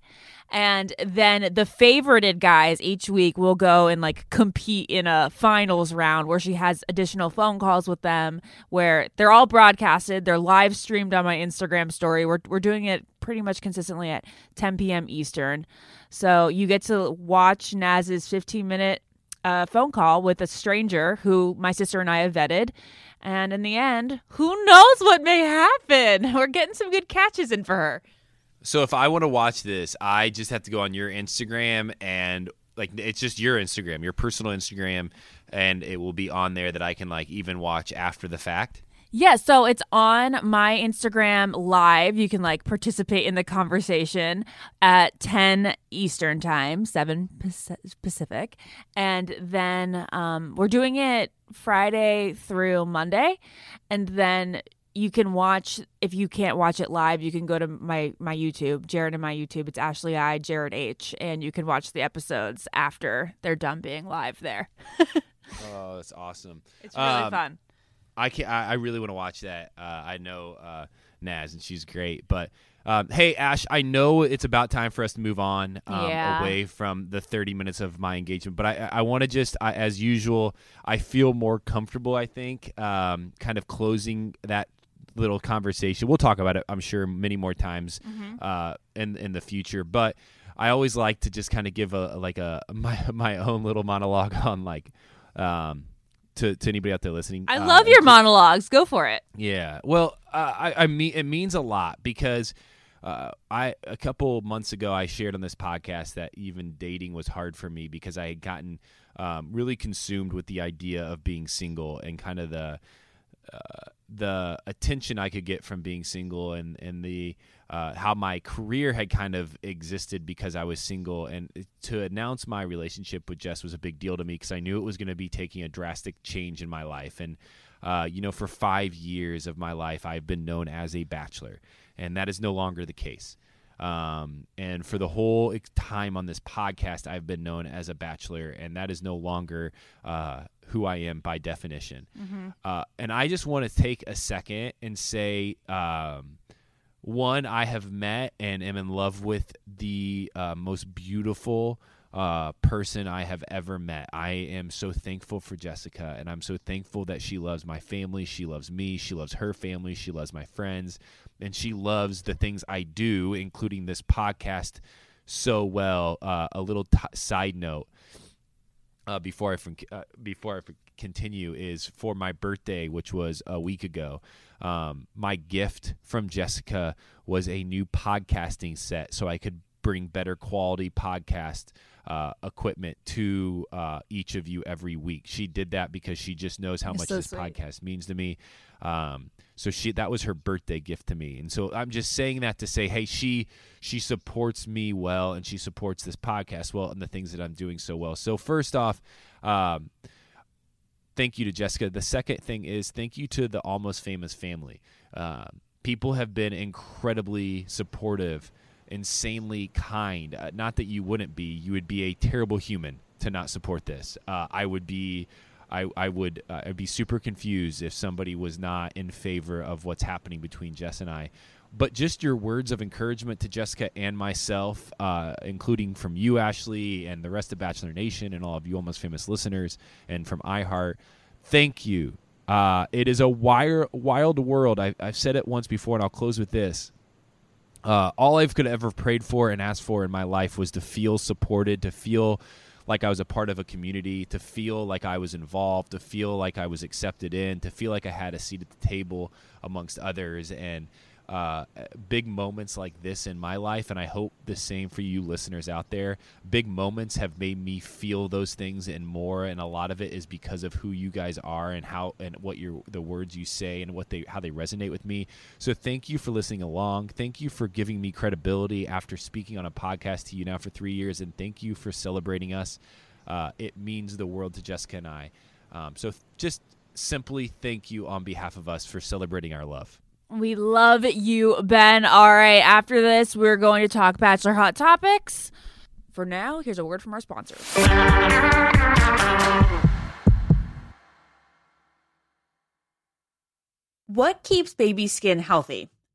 And then the favorited guys each week will go and like compete in a finals round where she has additional phone calls with them where they're all broadcasted they're live streamed on my instagram story. We're, we're doing it pretty much consistently at 10 p.m eastern. So you get to watch naz's 15 minute uh, phone call with a stranger who my sister and i have vetted and in the end, who knows what may happen? (laughs) We're getting some good catches in for her. So if I want to watch this, I just have to go on your Instagram and like it's just your Instagram, your personal Instagram, and it will be on there that I can like even watch after the fact. Yeah, so it's on my Instagram live. You can like participate in the conversation at 10 Eastern time, 7 Pacific. And then um, we're doing it Friday through Monday. And then you can watch if you can't watch it live you can go to my my youtube jared and my youtube it's ashley i jared h and you can watch the episodes after they're done being live there (laughs) Oh, that's awesome. it's really Um, fun I can I, I really want to watch that. Uh, I know uh, Naz and she's great, but um, hey Ash, I know it's about time for us to move on um, Yeah. away from the 30 minutes of my engagement, but I I want to just I, as usual I feel more comfortable. I think um, kind of closing that little conversation. We'll talk about it, I'm sure, many more times uh, in in the future, but. I always like to just kind of give a like a (laughs) my my own little monologue on like um, to to anybody out there listening. i uh, love your and- monologues go for it yeah. Well, uh, I I mean it means a lot because uh, I a couple months ago I shared on this podcast that even dating was hard for me because I had gotten um, really consumed with the idea of being single and kind of the uh, the attention I could get from being single and and the uh, how my career had kind of existed because I was single. And to announce my relationship with Jess was a big deal to me because I knew it was going to be taking a drastic change in my life. And uh, you know for five years of my life I've been known as a bachelor and that is no longer the case. Um, and for the whole time on this podcast I've been known as a bachelor and that is no longer uh, who I am by definition. Uh, and I just want to take a second and say, um, one, I have met and am in love with the uh, most beautiful uh, person I have ever met. I am so thankful for Jessica, and I'm so thankful that she loves my family. She loves me. She loves her family. She loves my friends, and she loves the things I do, including this podcast, so well. Uh, a little t- side note uh, before I fin- uh, before I continue is for my birthday, which was a week ago. Um, my gift from Jessica was a new podcasting set, so I could bring better quality podcast uh, equipment to uh, each of you every week. She did that because she just knows how You're much so this sweet. podcast means to me. Um, so she that was her birthday gift to me, and so I'm just saying that to say, hey, she she supports me well, and she supports this podcast well, and the things that I'm doing so well. So first off, um, thank you to Jessica. The second thing is thank you to the Almost Famous family. Uh, people have been incredibly supportive, insanely kind. Uh, not that you wouldn't be; you would be a terrible human to not support this. Uh, I would be. I, I would uh, I'd be super confused if somebody was not in favor of what's happening between Jess and I. But just your words of encouragement to Jessica and myself, uh, including from you, Ashley, and the rest of Bachelor Nation, and all of you almost famous listeners, and from iHeart, thank you. Uh, it is a wire, wild world. I, I've said it once before, and I'll close with this. Uh, all I've could ever prayed for and asked for in my life was to feel supported, to feel like I was a part of a community, to feel like I was involved, to feel like I was accepted in, to feel like I had a seat at the table amongst others. And uh, big moments like this in my life, and I hope the same for you listeners out there. Big moments have made me feel those things and more, and a lot of it is because of who you guys are and how and what your the words you say and what they how they resonate with me. So thank you for listening along. Thank you for giving me credibility after speaking on a podcast to you now for three years, and thank you for celebrating us. Uh, it means the world to Jessica and I. Um, so just simply thank you on behalf of us for celebrating our love. We love you, Ben. All right, after this, we're going to talk Bachelor Hot Topics. For now, here's a word from our sponsor. What keeps baby skin healthy?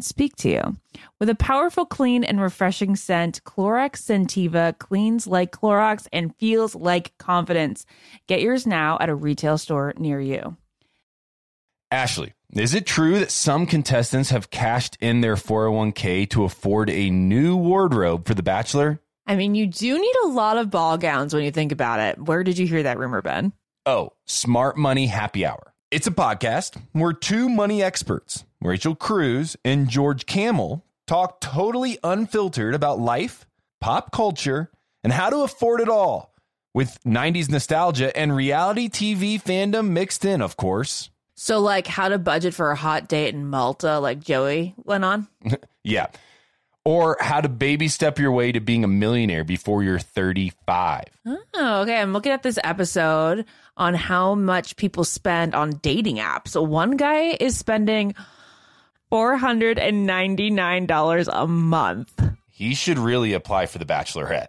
can speak to you. With a powerful, clean, and refreshing scent, Clorox Scentiva cleans like Clorox and feels like confidence. Get yours now at a retail store near you. Ashley, is it true that some contestants have cashed in their 401k to afford a new wardrobe for The Bachelor? I mean, you do need a lot of ball gowns when you think about it. Where did you hear that rumor, Ben? Oh, Smart Money Happy Hour. It's a podcast. We're two money experts, Rachel Cruz and George Kamel, talk totally unfiltered about life, pop culture, and how to afford it all with 90s nostalgia and reality TV fandom mixed in, of course. So, like, how to budget for a hot date in Malta, like Joey went on? (laughs) Yeah. Or how to baby step your way to being a millionaire before you're 35. Oh, okay. I'm looking at this episode on how much people spend on dating apps. So, one guy is spending $499 a month. He should really apply for the Bachelorette.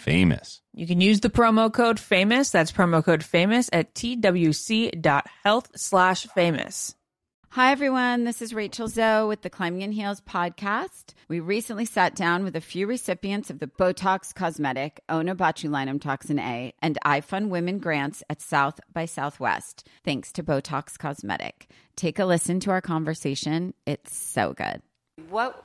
famous. You can use the promo code FAMOUS. That's promo code FAMOUS at twc.health slash famous. Hi, everyone. This is Rachel Zoe with the Climbing in Heels podcast. We recently sat down with a few recipients of the Botox Cosmetic, Onabotulinum Toxin A, and iFund Women grants at South by Southwest, thanks to Botox Cosmetic. Take a listen to our conversation. It's so good. What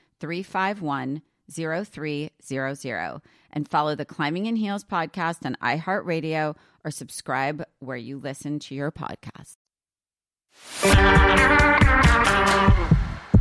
351 0300 and follow the Climbing in Heels podcast on iHeartRadio or subscribe where you listen to your podcast.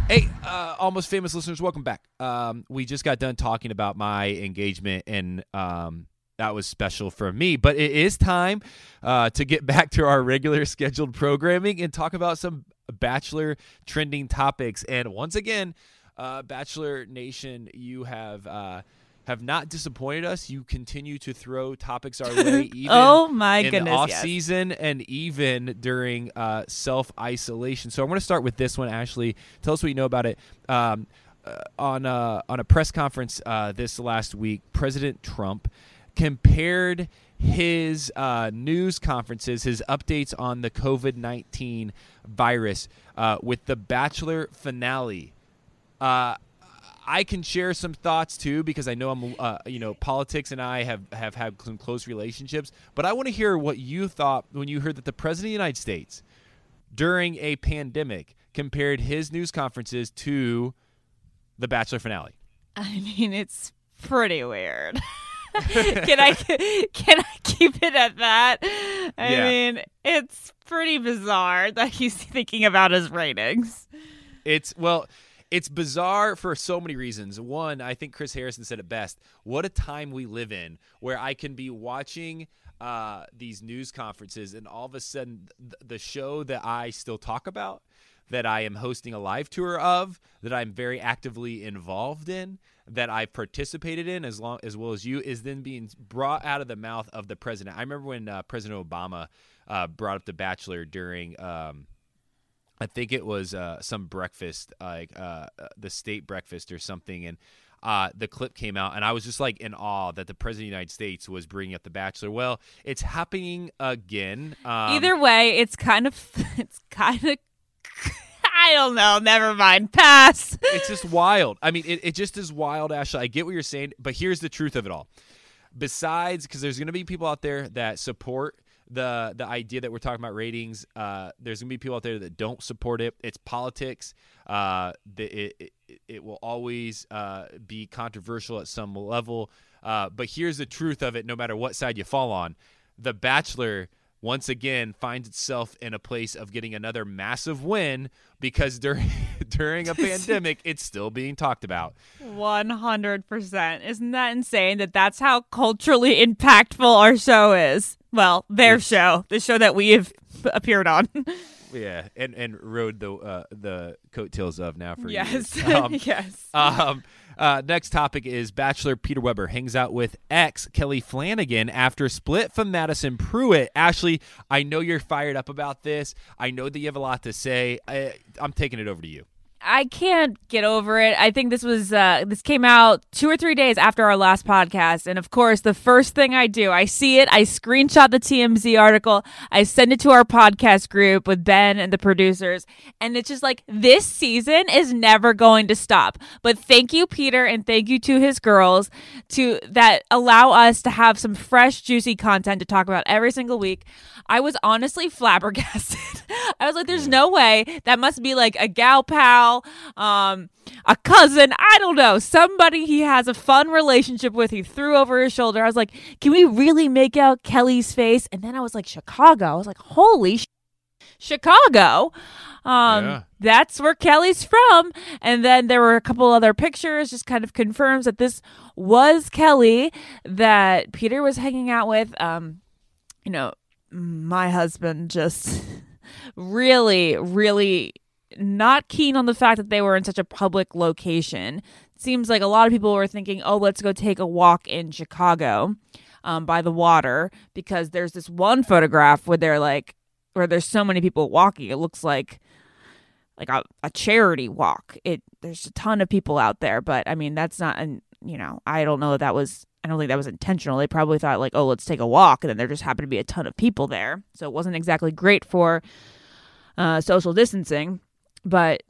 Hey, uh, almost famous listeners, welcome back. Um, we just got done talking about my engagement, and um, that was special for me. But it is time uh, to get (laughs) back to our regular scheduled programming and talk about some Bachelor trending topics. And once again, uh, Bachelor Nation, you have. Uh, have not disappointed us. You continue to throw topics our way, (laughs) even Oh, my in goodness, off yes. season and even during uh, self isolation. So I want to start with this one. Ashley, tell us what you know about it. Um, uh, on a, on a press conference uh, this last week, President Trump compared his uh, news conferences, his updates on the COVID nineteen virus, uh, with the Bachelor finale. Uh, I can share some thoughts too because I know I'm, uh, you know, politics and I have have had some close relationships. But I want to hear what you thought when you heard that the president of the United States, during a pandemic, compared his news conferences to the Bachelor finale. I mean, it's pretty weird. (laughs) can I can I keep it at that? I Yeah. mean, it's pretty bizarre that he's thinking about his ratings. It's well, it's bizarre for so many reasons. One, I think Chris Harrison said it best. What a time we live in where I can be watching uh, these news conferences and all of a sudden th- the show that I still talk about, that I am hosting a live tour of, that I'm very actively involved in, that I've participated in as long as well as you, is then being brought out of the mouth of the president. I remember when uh, President Obama uh, brought up The Bachelor during. Um, I think it was uh, some breakfast, like uh, uh, the state breakfast or something, and uh, the clip came out, and I was just like in awe that the president of the United States was bringing up the Bachelor. Well, it's happening again. Um, Either way, it's kind of (laughs) it's kind of (laughs) I don't know. Never mind. Pass. (laughs) it's just wild. I mean, it, it just is wild, Ashley. I get what you're saying, but here's the truth of it all. Besides, because there's going to be people out there that support the the idea that we're talking about ratings. Uh, there's going to be people out there that don't support it. It's politics. Uh, the, it, it, it will always uh, be controversial at some level. Uh, but here's the truth of it: no matter what side you fall on, The Bachelor once again finds itself in a place of getting another massive win because during (laughs) during a (laughs) pandemic, it's still being talked about. One hundred percent. Isn't that insane? That that's how culturally impactful our show is. Well, their Yes. show, the show that we have appeared on. Yeah, and and rode the uh, the coattails of now for yes, years. (laughs) Um, yes. Um, uh, next topic is Bachelor Peter Weber hangs out with ex Kelly Flanagan after split from Madison Pruitt. Ashley, I know you're fired up about this. I know that you have a lot to say. I, I'm taking it over to you. I can't get over it. I think this was uh this came out 2 or 3 days after our last podcast and of course the first thing I do, I see it, I screenshot the TMZ article, I send it to our podcast group with Ben and the producers and it's just like this season is never going to stop. But thank you Peter and thank you to his girls to that allow us to have some fresh juicy content to talk about every single week. I was honestly (laughs) flabbergasted. I was like there's no way that must be like a gal pal pal, um, a cousin. I don't know. Somebody he has a fun relationship with. He threw over his shoulder. I was like, can we really make out Kelly's face? And then I was like, Chicago. I was like, holy sh- Chicago. Um, Yeah. that's where Kelly's from. And then there were a couple other pictures, just kind of confirms that this was Kelly that Peter was hanging out with. Um, you know, my husband just (laughs) really, really not keen on the fact that they were in such a public location. Seems like a lot of people were thinking, oh, let's go take a walk in Chicago um, by the water because there's this one photograph where they're like, where there's so many people walking. It looks like like a, a charity walk. It there's a ton of people out there, but I mean that's not an you know I don't know that that was I don't think that was intentional. They probably thought like oh let's take a walk, and then there just happened to be a ton of people there, so it wasn't exactly great for uh, social distancing. But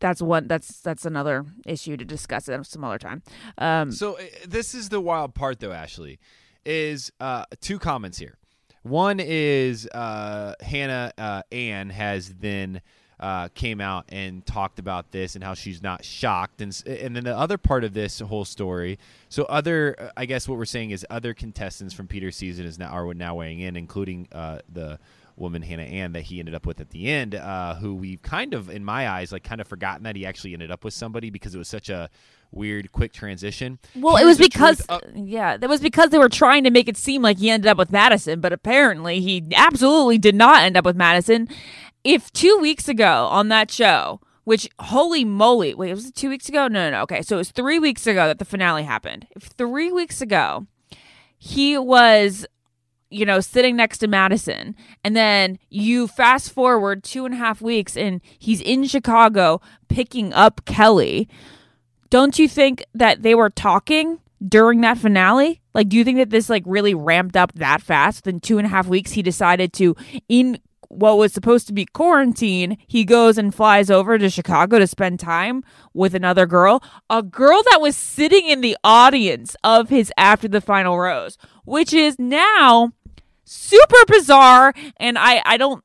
that's one that's that's another issue to discuss at some other time. Um, So uh, this is the wild part, though. Ashley is uh, two comments here. One is uh, Hannah uh, Ann has then uh, came out and talked about this and how she's not shocked, and and then the other part of this whole story. So other, uh, I guess what we're saying is other contestants from Peter's season is now are now weighing in, including uh, the woman Hannah Ann that he ended up with at the end, uh, who we've kind of, in my eyes, like kind of forgotten that he actually ended up with somebody because it was such a weird, quick transition. Well, it was because yeah, that was because they were trying to make it seem like he ended up with Madison, but apparently he absolutely did not end up with Madison. If two weeks ago on that show, which holy moly, wait, was it two weeks ago? No, no, no. Okay, so it was three weeks ago that the finale happened. If three weeks ago he was you know, sitting next to Madison. And then you fast forward two and a half weeks and he's in Chicago picking up Kelly. Don't you think that they were talking during that finale? Like, do you think that this like really ramped up that fast? Then two and a half weeks, he decided to in what was supposed to be quarantine, he goes and flies over to Chicago to spend time with another girl, a girl that was sitting in the audience of his After the Final Rose, which is now super bizarre. And I, I don't,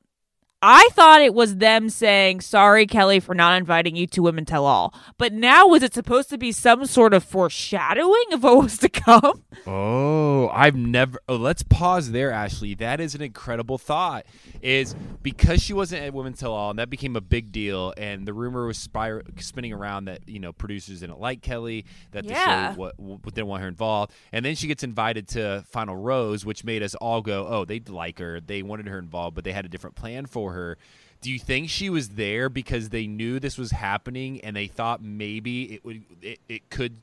I thought it was them saying, sorry, Kelly, for not inviting you to Women Tell All. But now, was it supposed to be some sort of foreshadowing of what was to come? Oh, I've never. Oh, let's pause there, Ashley. That is an incredible thought. Is because she wasn't at Women Tell All, and that became a big deal, and the rumor was spir- spinning around that you know producers didn't like Kelly, that the Yeah. show w- didn't want her involved, and then she gets invited to Final Rose, which made us all go, "Oh, they like her. They wanted her involved, but they had a different plan for her." Do you think she was there because they knew this was happening and they thought maybe it would it, it could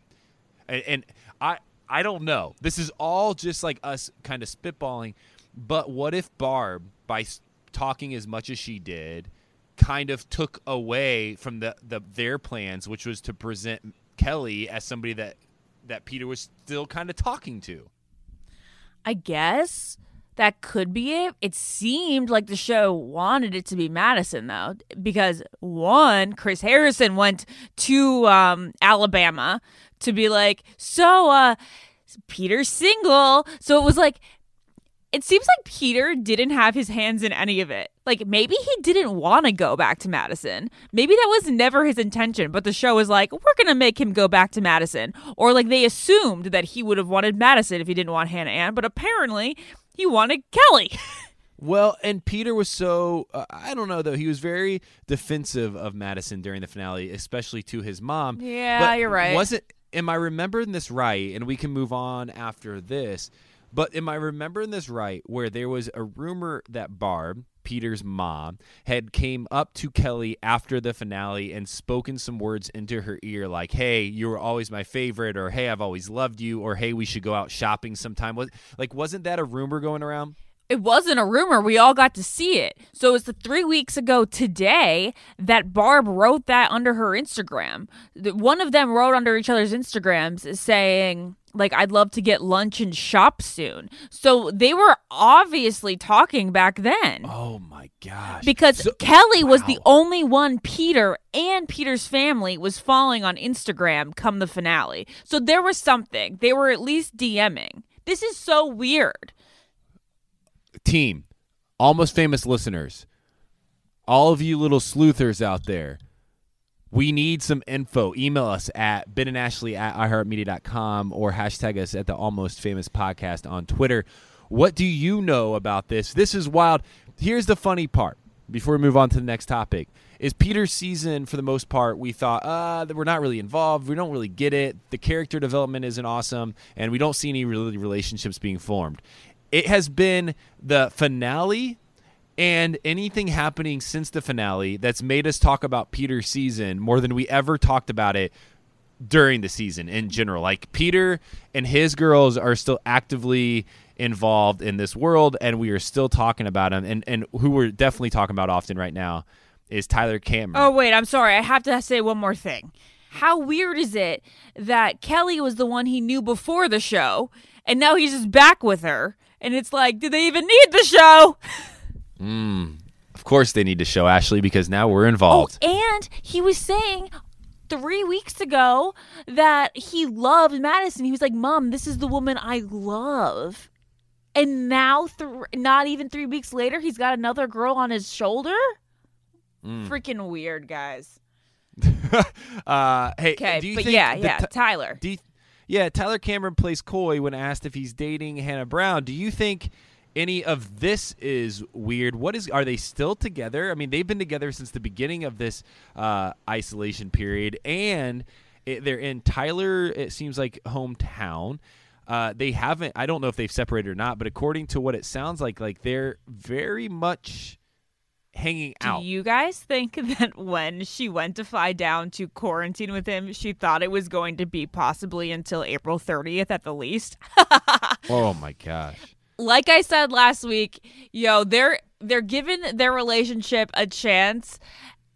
and, and I I don't know. This is all just like us kind of spitballing. But what if Barb, by talking as much as she did, kind of took away from the, the their plans, which was to present Kelly as somebody that that Peter was still kind of talking to. I guess that could be it. It seemed like the show wanted it to be Madison though, because one, Chris Harrison went to um, Alabama to be like, so uh, Peter's single. So it was like, it seems like Peter didn't have his hands in any of it. Like maybe he didn't want to go back to Madison. Maybe that was never his intention, but the show was like, we're going to make him go back to Madison. Or like they assumed that he would have wanted Madison if he didn't want Hannah Ann, but apparently he wanted Kelly. (laughs) Well, and Peter was so uh, I don't know though. He was very defensive of Madison during the finale, especially to his mom. Yeah, But you're right. Wasn't am I remembering this right? And we can move on after this. But am I remembering this right where there was a rumor that Barb, Peter's mom, had came up to Kelly after the finale and spoken some words into her ear like, "Hey, you were always my favorite," or "Hey, I've always loved you," or "Hey, we should go out shopping sometime." Was like wasn't that a rumor going around? it wasn't a rumor. We all got to see it. So it's the three weeks ago today that Barb wrote that under her Instagram. One of them wrote under each other's Instagrams saying, like, I'd love to get lunch and shop soon. So they were obviously talking back then. Oh my gosh. Because So- Kelly was the only one Peter and Peter's family was following on Instagram come the finale. So there was something. They were at least DMing. This is so weird. team, almost famous listeners, all of you little sleuthers out there, we need some info. Email us at Ben and Ashley at iHeartMedia.com or hashtag us at the Almost Famous Podcast on Twitter. What do you know about this? This is wild. Here's the funny part before we move on to the next topic is Peter's season for the most part we thought uh we're not really involved we don't really get it the character development isn't awesome and we don't see any really relationships being formed it has been the finale and anything happening since the finale that's made us talk about Peter's season more than we ever talked about it during the season in general. Like Peter and his girls are still actively involved in this world, and we are still talking about him. And and who we're definitely talking about often right now is Tyler Cameron. Oh wait, I'm sorry. I have to say one more thing. How weird is it that Kelly was the one he knew before the show, and now he's just back with her? And it's like, do they even need the show? (laughs) Mm. Of course, they need to show Ashley because now we're involved. Oh, and he was saying three weeks ago that he loved Madison. He was like, "Mom, this is the woman I love." And now, th- not even three weeks later, he's got another girl on his shoulder. Mm. Freaking weird, guys. (laughs) uh, hey, Okay, do you but think yeah, yeah, Ty- Tyler. you- yeah, Tyler Cameron plays coy when asked if he's dating Hannah Brown. Do you think any of this is weird? What is? Are they still together? I mean, they've been together since the beginning of this uh, isolation period, and it, they're in Tyler. It seems like hometown. Uh, they haven't. I don't know if they've separated or not, but according to what it sounds like, like they're very much hanging Do out. Do you guys think (laughs) that when she went to fly down to quarantine with him, she thought it was going to be possibly until April 30th at the least? (laughs) oh my gosh. Like I said last week, yo, they're they're giving their relationship a chance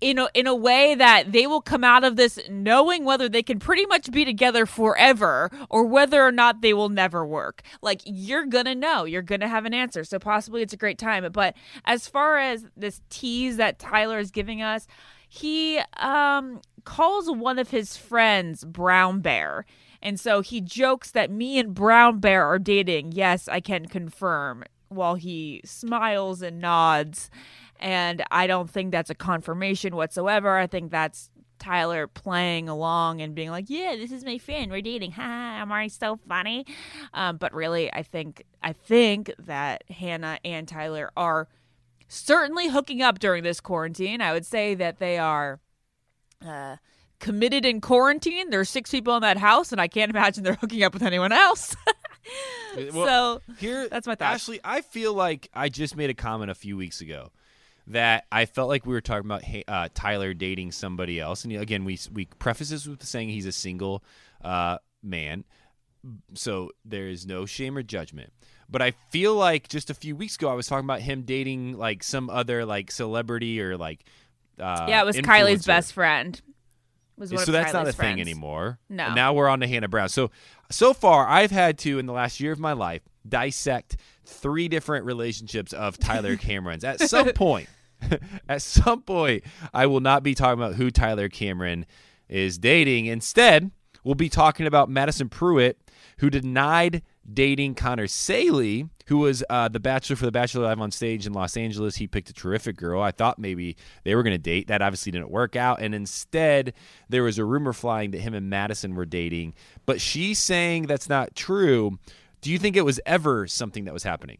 in a, in a way that they will come out of this knowing whether they can pretty much be together forever or whether or not they will never work. Like you're gonna know, you're gonna have an answer. So possibly it's a great time. But as far as this tease that Tyler is giving us, he um calls one of his friends Brown Bear. And so he jokes that me and Brown Bear are dating. Yes, I can confirm. While he smiles and nods. And I don't think that's a confirmation whatsoever. I think that's Tyler playing along and being like, "Yeah, this is my friend. We're dating. (laughs) Ha! I'm already so funny." Um, but really, I think I think that Hannah and Tyler are certainly hooking up during this quarantine. I would say that they are uh, committed in quarantine. There's six people in that house, and I can't imagine they're (laughs) hooking up with anyone else. (laughs) Well, so here that's my thought. Ashley, I feel like I just made a comment a few weeks ago that I felt like we were talking about uh, Tyler dating somebody else, and again, we we preface this with saying he's a single uh, man, so there is no shame or judgment. But I feel like just a few weeks ago, I was talking about him dating like some other like celebrity or like uh, yeah, it was Kylie's best friend. Was one so that's not a thing anymore. No. And now we're on to Hannah Brown. So so far, I've had to in the last year of my life dissect three different relationships of Tyler (laughs) Cameron's. At some point, (laughs) at some point, I will not be talking about who Tyler Cameron is dating. Instead, we'll be talking about Madison Pruitt, who denied dating Connor Saeli, who was uh, the bachelor for the Bachelor Live on stage in Los Angeles. He picked a terrific girl. I thought maybe they were going to date. That obviously didn't work out. And instead, there was a rumor flying that him and Madison were dating. But she's saying that's not true. Do you think it was ever something that was happening?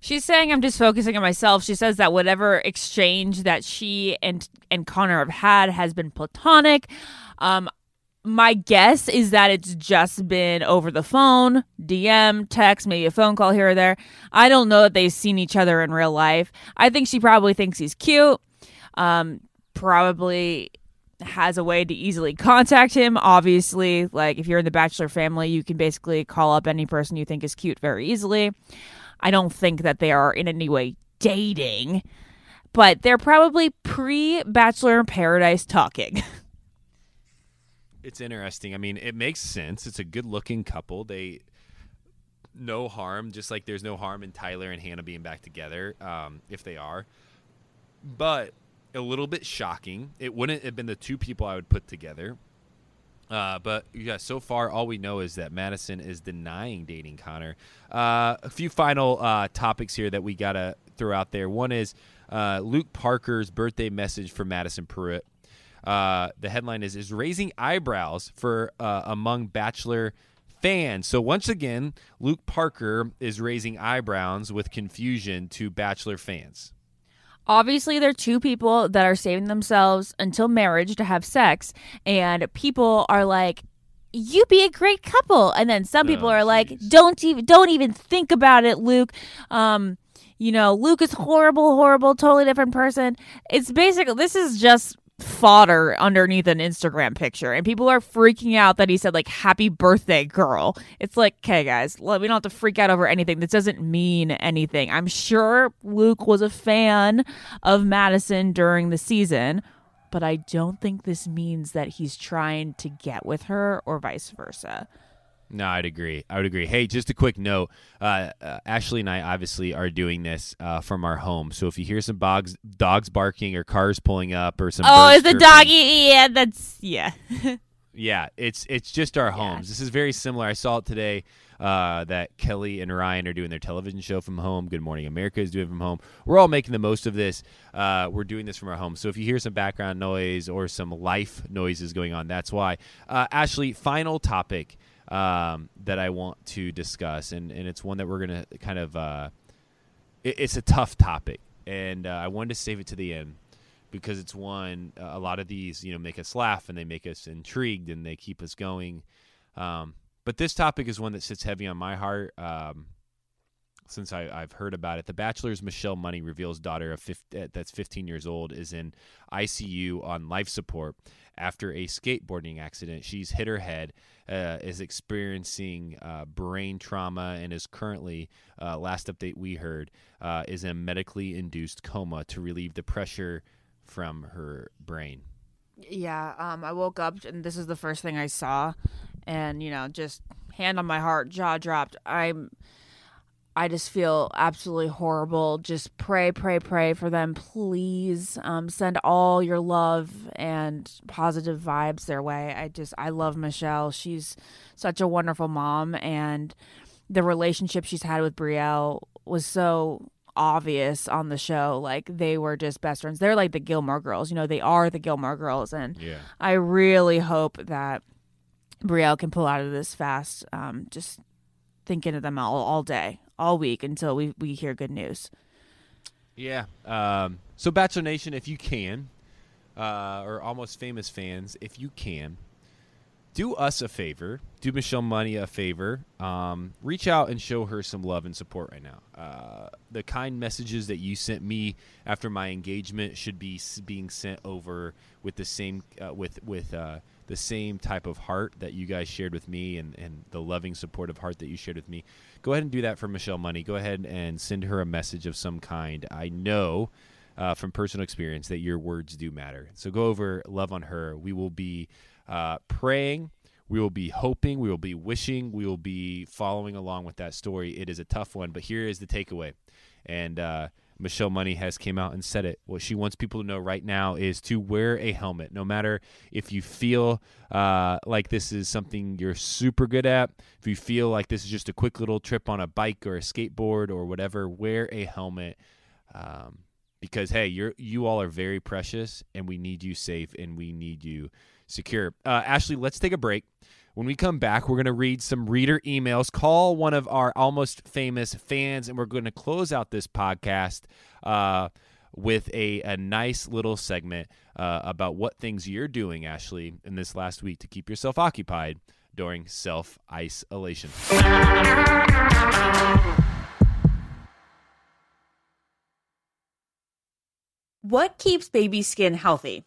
She's saying I'm just focusing on myself. She says that whatever exchange that she and and Connor have had has been platonic. Um, my guess is that it's just been over the phone, DM, text, maybe a phone call here or there. I don't know that they've seen each other in real life. I think she probably thinks he's cute. Um, probably has a way to easily contact him. Obviously, like if you're in the Bachelor family, you can basically call up any person you think is cute very easily. I don't think that they are in any way dating, but they're probably pre Bachelor in Paradise talking. (laughs) It's interesting. I mean, it makes sense. It's a good looking couple. They no harm, just like there's no harm in Tyler and Hannah being back together, um, if they are. But a little bit shocking. It wouldn't have been the two people I would put together. Uh, but yeah, so far all we know is that Madison is denying dating Connor. Uh, a few final uh, topics here that we gotta throw out there. One is uh, Luke Parker's birthday message for Madison Pruitt. Uh, the headline is is raising eyebrows for uh, among Bachelor fans. So once again, Luke Parker is raising eyebrows with confusion to Bachelor fans. Obviously, they're two people that are saving themselves until marriage to have sex, and people are like, "You be a great couple," and then some people Oh, are like, "Don't even, don't even think about it, Luke." Um, you know, Luke is horrible, horrible, totally different person. It's basically this is just fodder underneath an Instagram picture, and people are freaking out that he said like "Happy Birthday, girl." It's like, okay, guys, we don't have to freak out over anything. This doesn't mean anything. I'm sure Luke was a fan of Madison during the season, but I don't think this means that he's trying to get with her or vice versa. No, I'd agree. I would agree. Hey, just a quick note. Uh, uh, Ashley and I obviously are doing this uh, from our home. So if you hear some dogs, dogs barking or cars pulling up or some Oh, is the doggy? Yeah, that's yeah. (laughs) Yeah, it's it's just our homes. This is very similar. I saw it today uh, that Kelly and Ryan are doing their television show from home. Good Morning America is doing it from home. We're all making the most of this. Uh, we're doing this from our home. So if you hear some background noise or some life noises going on, that's why. Uh, Ashley, final topic um, that I want to discuss, and, and it's one that we're gonna kind of. Uh, it, it's a tough topic, and uh, I wanted to save it to the end because it's one a lot of these you know make us laugh and they make us intrigued and they keep us going um, but this topic is one that sits heavy on my heart um, since I, I've heard about it. The Bachelor's Michelle Money reveals daughter of 15, that's 15 years old is in ICU on life support after a skateboarding accident. She's hit her head, uh, is experiencing uh, brain trauma, and is currently, uh, last update we heard, uh, is in a medically induced coma to relieve the pressure from her brain. Yeah, um, I woke up and this is the first thing I saw, and you know, just hand on my heart, jaw dropped. I'm, I just feel absolutely horrible. Just pray, pray, pray for them, please. Um, send all your love and positive vibes their way. I just, I love Michelle. She's such a wonderful mom, and the relationship she's had with Brielle was so obvious on the show. Like they were just best friends. They're like the Gilmore Girls. You know, they are the Gilmore Girls, and Yeah. I really hope that Brielle can pull out of this fast. Um, just thinking of them all all day, all week until we we hear good news. Yeah. Um, so, Bachelor Nation, if you can, uh, or almost famous fans, if you can, do us a favor. Do Michelle Money a favor. Um, reach out and show her some love and support right now. Uh, the kind messages that you sent me after my engagement should be being sent over with the same uh, with with uh, the same type of heart that you guys shared with me and, and the loving supportive heart that you shared with me. Go ahead and do that for Michelle Money. Go ahead and send her a message of some kind. I know uh, from personal experience that your words do matter. So go over, love on her. We will be uh, praying. We will be hoping. We will be wishing. We will be following along with that story. It is a tough one, but here is the takeaway. And uh, Michelle Money has came out and said it. What she wants people to know right now is to wear a helmet, no matter if you feel uh, like this is something you're super good at. If you feel like this is just a quick little trip on a bike or a skateboard or whatever, wear a helmet. Um, because hey, you're you all are very precious, and we need you safe, and we need you secure. Uh, Ashley, let's take a break. When we come back, we're going to read some reader emails, call one of our almost famous fans, and we're going to close out this podcast uh, with a, a nice little segment uh, about what things you're doing, Ashley, in this last week to keep yourself occupied during self isolation. What keeps baby skin healthy?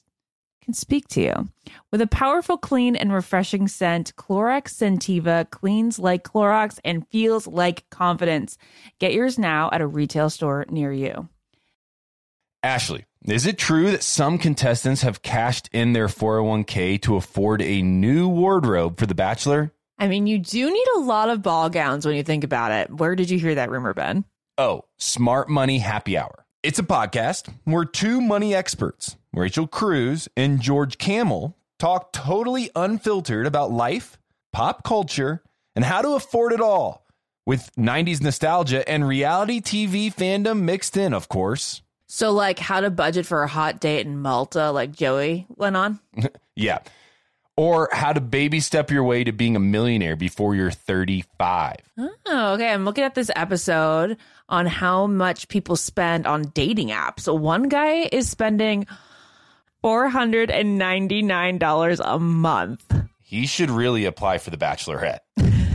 can speak to you. With a powerful, clean, and refreshing scent, Clorox Scentiva cleans like Clorox and feels like confidence. Get yours now at a retail store near you. Ashley, is it true that some contestants have cashed in their 401k to afford a new wardrobe for The Bachelor? I mean, you do need a lot of ball gowns when you think about it. Where did you hear that rumor, Ben? Oh, Smart Money Happy Hour. It's a podcast. We're two money experts, Rachel Cruz and George Kamel, talk totally unfiltered about life, pop culture, and how to afford it all with 90s nostalgia and reality TV fandom mixed in, of course. So, like, how to budget for a hot date in Malta, like Joey went on? (laughs) Yeah. Or how to baby step your way to being a millionaire before you're 35. Oh, okay. I'm looking at this episode on how much people spend on dating apps. So, one guy is spending $499 a month. He should really apply for the Bachelorette. (laughs)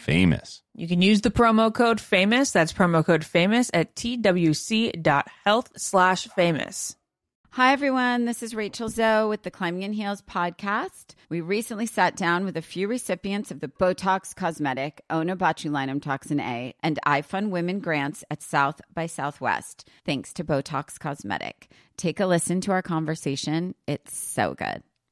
famous. You can use the promo code famous. That's promo code famous at twc.health slash famous. Hi, everyone. This is Rachel Zoe with the Climbing in Heels podcast. We recently sat down with a few recipients of the Botox Cosmetic, Onabotulinum Toxin A, and iFund Women grants at South by Southwest, thanks to Botox Cosmetic. Take a listen to our conversation. It's so good.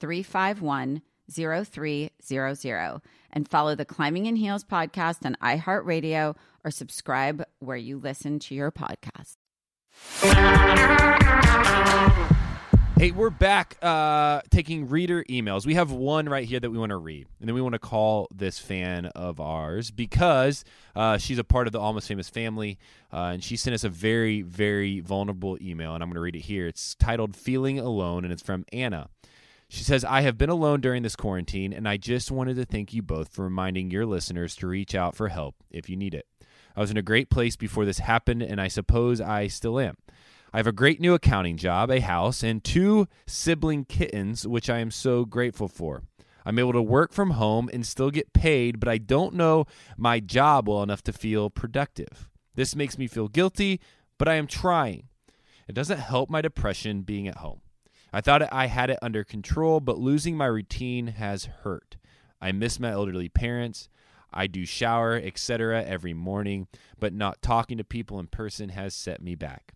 351 0300 and follow the Climbing in Heels podcast on iHeartRadio or subscribe where you listen to your podcast. Hey, we're back uh, taking reader emails. We have one right here that we want to read, and then we want to call this fan of ours because uh, she's a part of the Almost Famous family, uh, and she sent us a very, very vulnerable email, and I'm going to read it here. It's titled "Feeling Alone," and it's from Anna. She says, I have been alone during this quarantine, and I just wanted to thank you both for reminding your listeners to reach out for help if you need it. I was in a great place before this happened, and I suppose I still am. I have a great new accounting job, a house, and two sibling kittens, which I am so grateful for. I'm able to work from home and still get paid, but I don't know my job well enough to feel productive. This makes me feel guilty, but I am trying. It doesn't help my depression being at home. I thought I had it under control, but losing my routine has hurt. I miss my elderly parents. I do shower, etc. every morning, but not talking to people in person has set me back.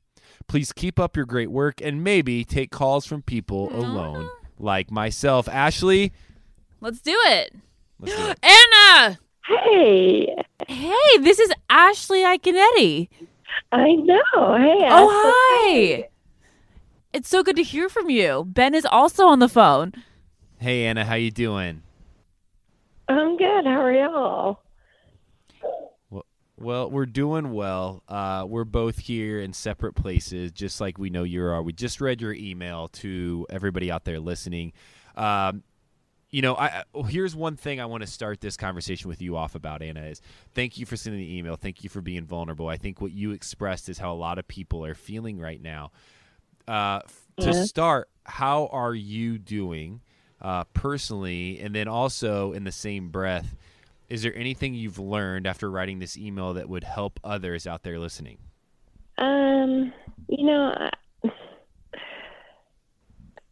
Please keep up your great work and maybe take calls from people alone like myself. Ashley, Let's do it. let's do it. (gasps) Anna! Hey, Hey, this is Ashley Iaconetti. I know. Hey, Oh, Ashley. hi. It's so good to hear from you. Ben is also on the phone. Hey Anna, how you doing? I'm good. How are y'all? Well, we're doing well. Uh, we're both here in separate places, just like we know you are. We just read your email to everybody out there listening. Um, you know, I, I- here's one thing I want to start this conversation with you off about, Anna. Is thank you for sending the email. Thank you for being vulnerable. I think what you expressed is how a lot of people are feeling right now. Uh, f- to Yeah. start, how are you doing uh, personally, and then also in the same breath? Is there anything you've learned after writing this email that would help others out there listening? Um, you know, I,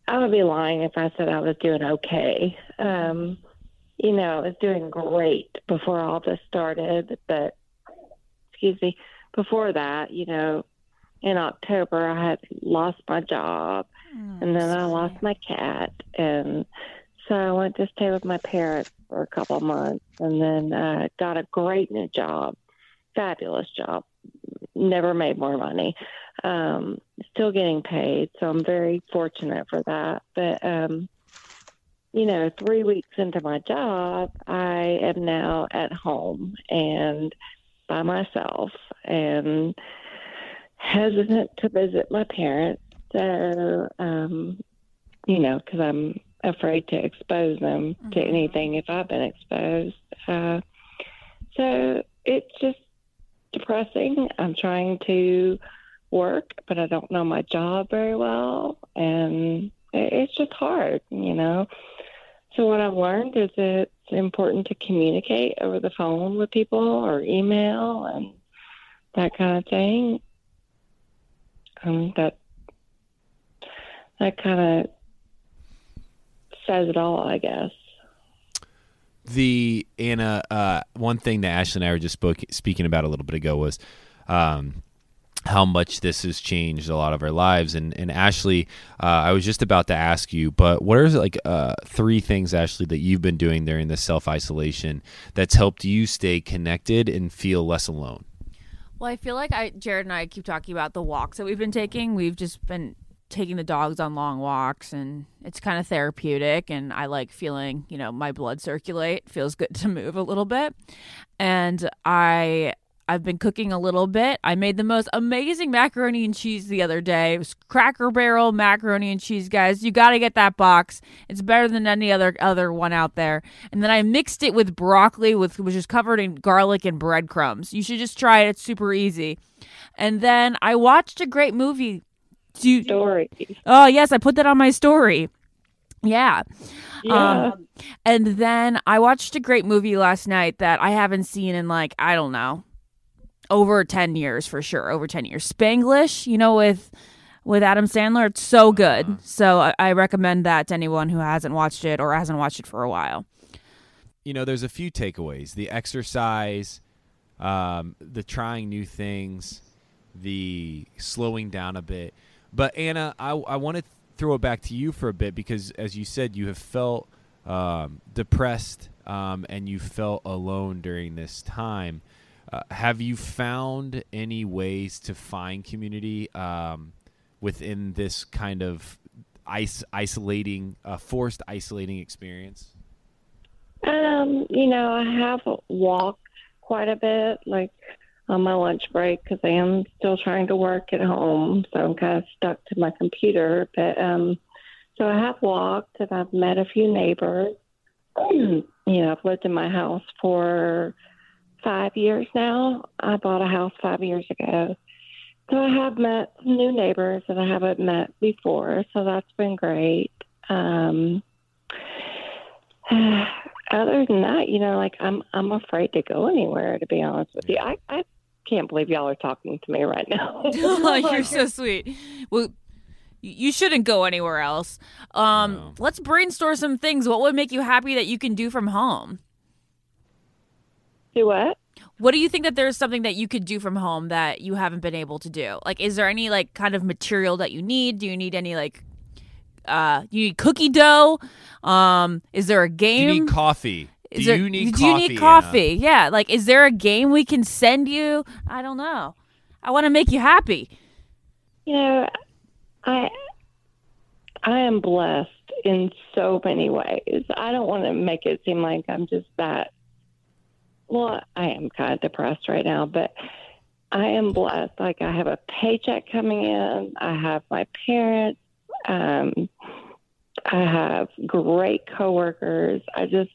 I would be lying if I said I was doing okay. Um, you know, I was doing great before all this started, but excuse me, before that, you know, in October I had lost my job and then I lost my cat and so I went to stay with my parents for a couple of months and then uh got a great new job. Fabulous job. Never made more money. Um still getting paid, so I'm very fortunate for that. But um you know, 3 weeks into my job, I am now at home and by myself and hesitant to visit my parents. So, um, you know, because I'm afraid to expose them to anything if I've been exposed. Uh, so it's just depressing. I'm trying to work, but I don't know my job very well, and it's just hard, you know. So what I've learned is it's important to communicate over the phone with people or email and that kind of thing. Um, that that kind of says it all, I guess. The Anna, uh, one thing that Ashley and I were just spoke, speaking about a little bit ago was um, how much this has changed a lot of our lives. And and Ashley, uh, I was just about to ask you, but what are like uh, three things, Ashley, that you've been doing during this self isolation that's helped you stay connected and feel less alone? Well, I feel like I, Jared and I keep talking about the walks that we've been taking. We've just been taking the dogs on long walks, and it's kind of therapeutic. And I like feeling, you know, my blood circulate. Feels good (laughs) to move a little bit. And I, I've been cooking a little bit. I made the most amazing macaroni and cheese the other day. It was Cracker Barrel macaroni and cheese, guys. You got to get that box. It's better than any other other one out there. And then I mixed it with broccoli, with which is covered in garlic and breadcrumbs. You should just try it. It's super easy. And then I watched a great movie. Do you, Story. oh yes, I put that on my story. Yeah. Yeah. Um, and then I watched a great movie last night that I haven't seen in like, I don't know, over 10 years for sure. Over 10 years. Spanglish, you know, with with Adam Sandler. It's so good. So I, I recommend that to anyone who hasn't watched it or hasn't watched it for a while. you know, there's a few takeaways: the exercise, um, the trying new things, the slowing down a bit. But Anna, I, I want to throw it back to you for a bit because, as you said, you have felt um, depressed um, and you felt alone during this time. Uh, have you found any ways to find community um, within this kind of ice isolating, uh, forced isolating experience? Um, you know, I have walked quite a bit, like on my lunch break, because I am still trying to work at home, so I'm kind of stuck to my computer. But um, so I have walked, and I've met a few neighbors. (clears throat) you know, I've lived in my house for five years now. I bought a house five years ago. So I have met some new neighbors that I haven't met before, so that's been great. Um, (sighs) other than that, you know, like I'm I'm afraid to go anywhere. To be honest with you, I I can't believe y'all are talking to me right now. (laughs) oh, (laughs) you're so sweet. Well, you shouldn't go anywhere else. Um, No. let's brainstorm some things. What would make you happy that you can do from home? Do what? What do you think that there's something that you could do from home that you haven't been able to do? Like, is there any like kind of material that you need? Do you need any like, uh, you need cookie dough? Um, is there a Do game? you need coffee? Is do there- you need coffee? do coffee? you need Anna? coffee? Yeah. Like, is there a game we can send you? I don't know. I want to make you happy. You know, I I am blessed in so many ways. I don't want to make it seem like I'm just that. Well, I am kind of depressed right now, but I am blessed. Like I have a paycheck coming in. I have my parents. Um, I have great coworkers. I just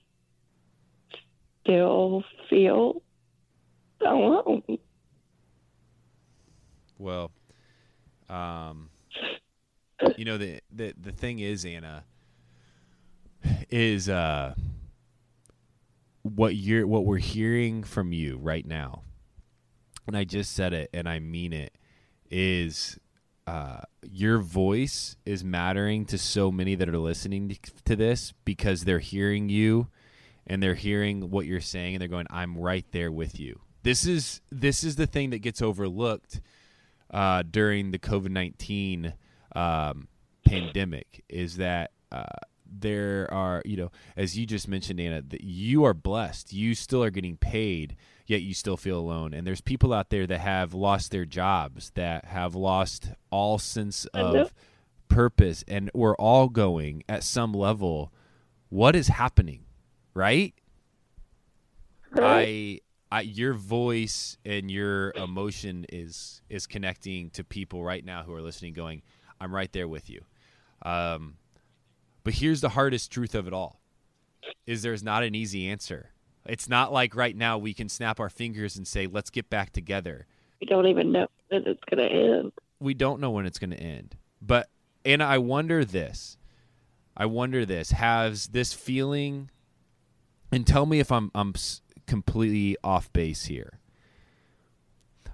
still feel alone. Well, um, you know the the the thing is, Anna, is uh, what you're what we're hearing from you right now, and I just said it, and I mean it, is uh, your voice is mattering to so many that are listening to this because they're hearing you and they're hearing what you're saying and they're going i'm right there with you. This is this is the thing that gets overlooked uh, during the covid-19 um, pandemic is that uh, there are you know as you just mentioned anna that you are blessed. You still are getting paid yet you still feel alone. And there's people out there that have lost their jobs that have lost all sense of purpose and we're all going at some level. What is happening right. I, I, your voice and your emotion is is connecting to people right now who are listening, going, "I'm right there with you." Um, but here's the hardest truth of it all: is there's not an easy answer. It's not like right now we can snap our fingers and say, "Let's get back together." We don't even know when it's going to end. we don't know when it's going to end. But and I wonder this. I wonder this. Has this feeling and tell me if I'm I'm completely off base here.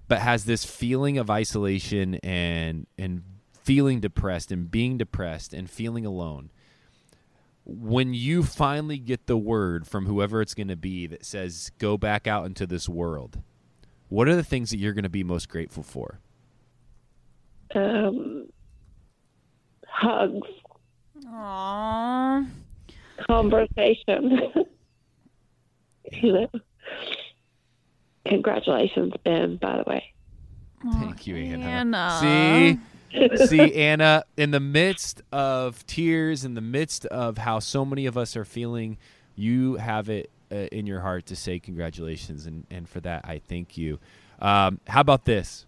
But has this feeling of isolation and and feeling depressed and being depressed and feeling alone when you finally get the word from whoever it's going to be that says go back out into this world what are the things that you're going to be most grateful for Um, hugs, Aww. conversation. you know. Congratulations, Ben, by the way. Thank you, Anna. Anna. See, see, Anna, in the midst of tears, in the midst of how so many of us are feeling, you have it uh, in your heart to say congratulations, and, and for that, I thank you. Um, how about this?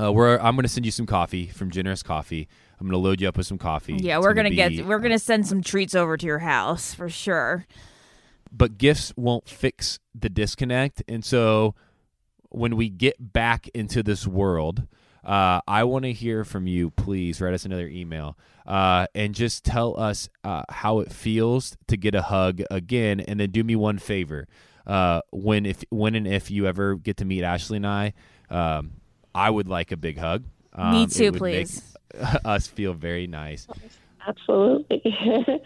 Uh, we're, I'm going to send you some coffee from Generous Coffee. I'm going to load you up with some coffee. Yeah, It's we're gonna, get we're uh, gonna send some treats over to your house for sure. but gifts won't fix the disconnect. And so when we get back into this world, uh, I want to hear from you. Please write us another email uh, and just tell us uh, how it feels to get a hug again. And then do me one favor. Uh, when if when and if you ever get to meet Ashley and I, um, I would like a big hug. Um, Me it too, would make please. (laughs) us feel very nice. Absolutely. (laughs)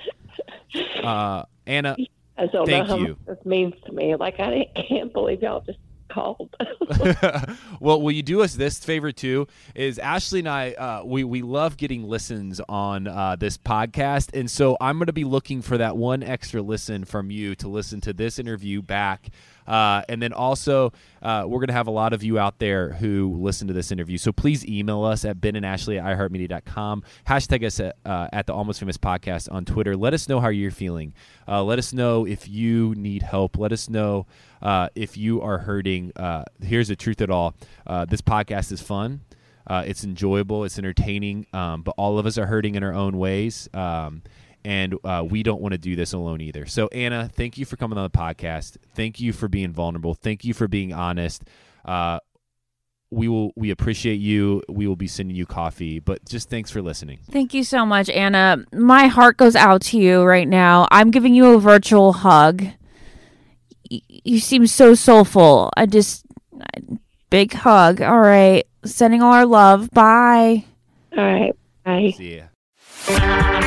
Uh, Anna, Thank you. this means to me. Like I can't believe y'all just called. (laughs) well, will you do us this favor too? Is Ashley and I uh, we we love getting listens on uh, this podcast, and so I'm going to be looking for that one extra listen from you to listen to this interview back. Uh, and then also, uh, we're going to have a lot of you out there who listen to this interview. So please email us at Ben and Ashley at iHeartMedia.com. Hashtag us at, uh, at the Almost Famous Podcast on Twitter. Let us know how you're feeling. Uh, let us know if you need help. Let us know uh, if you are hurting. Uh, here's the truth at all this podcast is fun. it's enjoyable. It's entertaining. Um, but all of us are hurting in our own ways. Um, and uh, we don't want to do this alone either. So, Anna, thank you for coming on the podcast. Thank you for being vulnerable. Thank you for being honest. Uh, we will we appreciate you. We will be sending you coffee, but just thanks for listening. Thank you so much, Anna. My heart goes out to you right now. I'm giving you a virtual hug. You seem so soulful. I just big hug. All right, sending all our love. Bye. All right. Bye. See ya.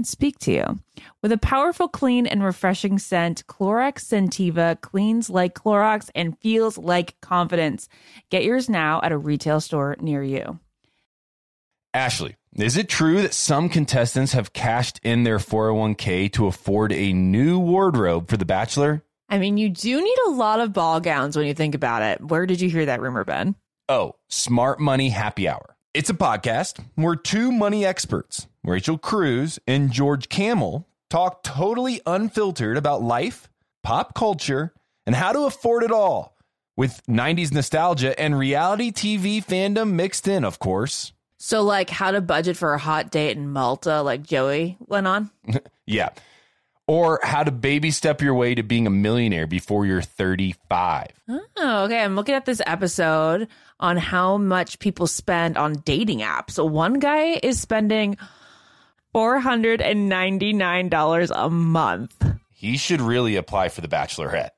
can speak to you. With a powerful, clean, and refreshing scent, Clorox Scentiva cleans like Clorox and feels like confidence. Get yours now at a retail store near you. Ashley, is it true that some contestants have cashed in their 401k to afford a new wardrobe for The Bachelor? I mean, you do need a lot of ball gowns when you think about it. Where did you hear that rumor, Ben? Oh, Smart Money Happy Hour. It's a podcast where two money experts, Rachel Cruz and George Kamel, talk totally unfiltered about life, pop culture, and how to afford it all with 90s nostalgia and reality TV fandom mixed in, of course. So, like, how to budget for a hot date in Malta, like Joey went on? (laughs) Yeah. Or how to baby step your way to being a millionaire before you're 35. Oh, okay. I'm looking at this episode on how much people spend on dating apps. So, one guy is spending $499 a month. He should really apply for the Bachelorette.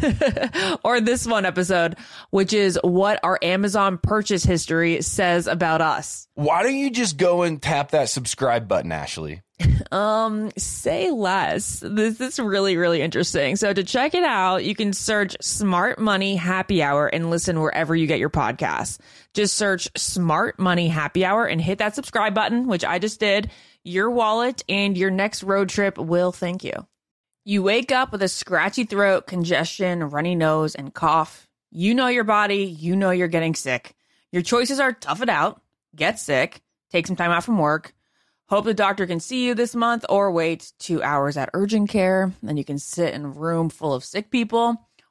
(laughs) or this one episode, which is what our Amazon purchase history says about us. Why don't you just go and tap that subscribe button, Ashley? (laughs) Um, say less. This is really, really interesting. So to check it out, you can search Smart Money Happy Hour and listen wherever you get your podcasts. Just search Smart Money Happy Hour and hit that subscribe button, which I just did. Your wallet and your next road trip will thank you. You wake up with a scratchy throat, congestion, runny nose, and cough. You know your body, you know you're getting sick. Your choices are tough it out, get sick, take some time out from work, hope the doctor can see you this month, or wait two hours at urgent care. Then you can sit in a room full of sick people.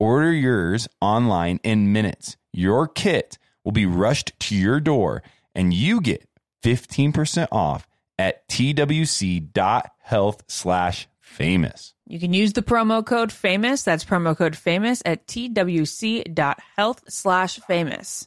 Order yours online in minutes. Your kit will be rushed to your door and you get 15% off at twc.health slash famous. You can use the promo code famous. That's promo code famous at twc.health slash famous.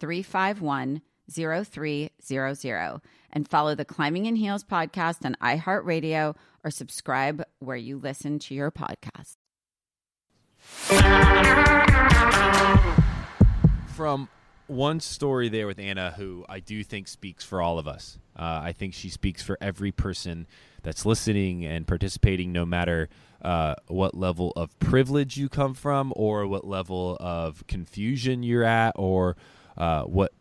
351 0300 and follow the Climbing in Heels podcast on iHeartRadio or subscribe where you listen to your podcast. from one story there with Anna, who I do think speaks for all of us. Uh, I think she speaks for every person that's listening and participating, no matter uh, what level of privilege you come from, or what level of confusion you're at, or uh, what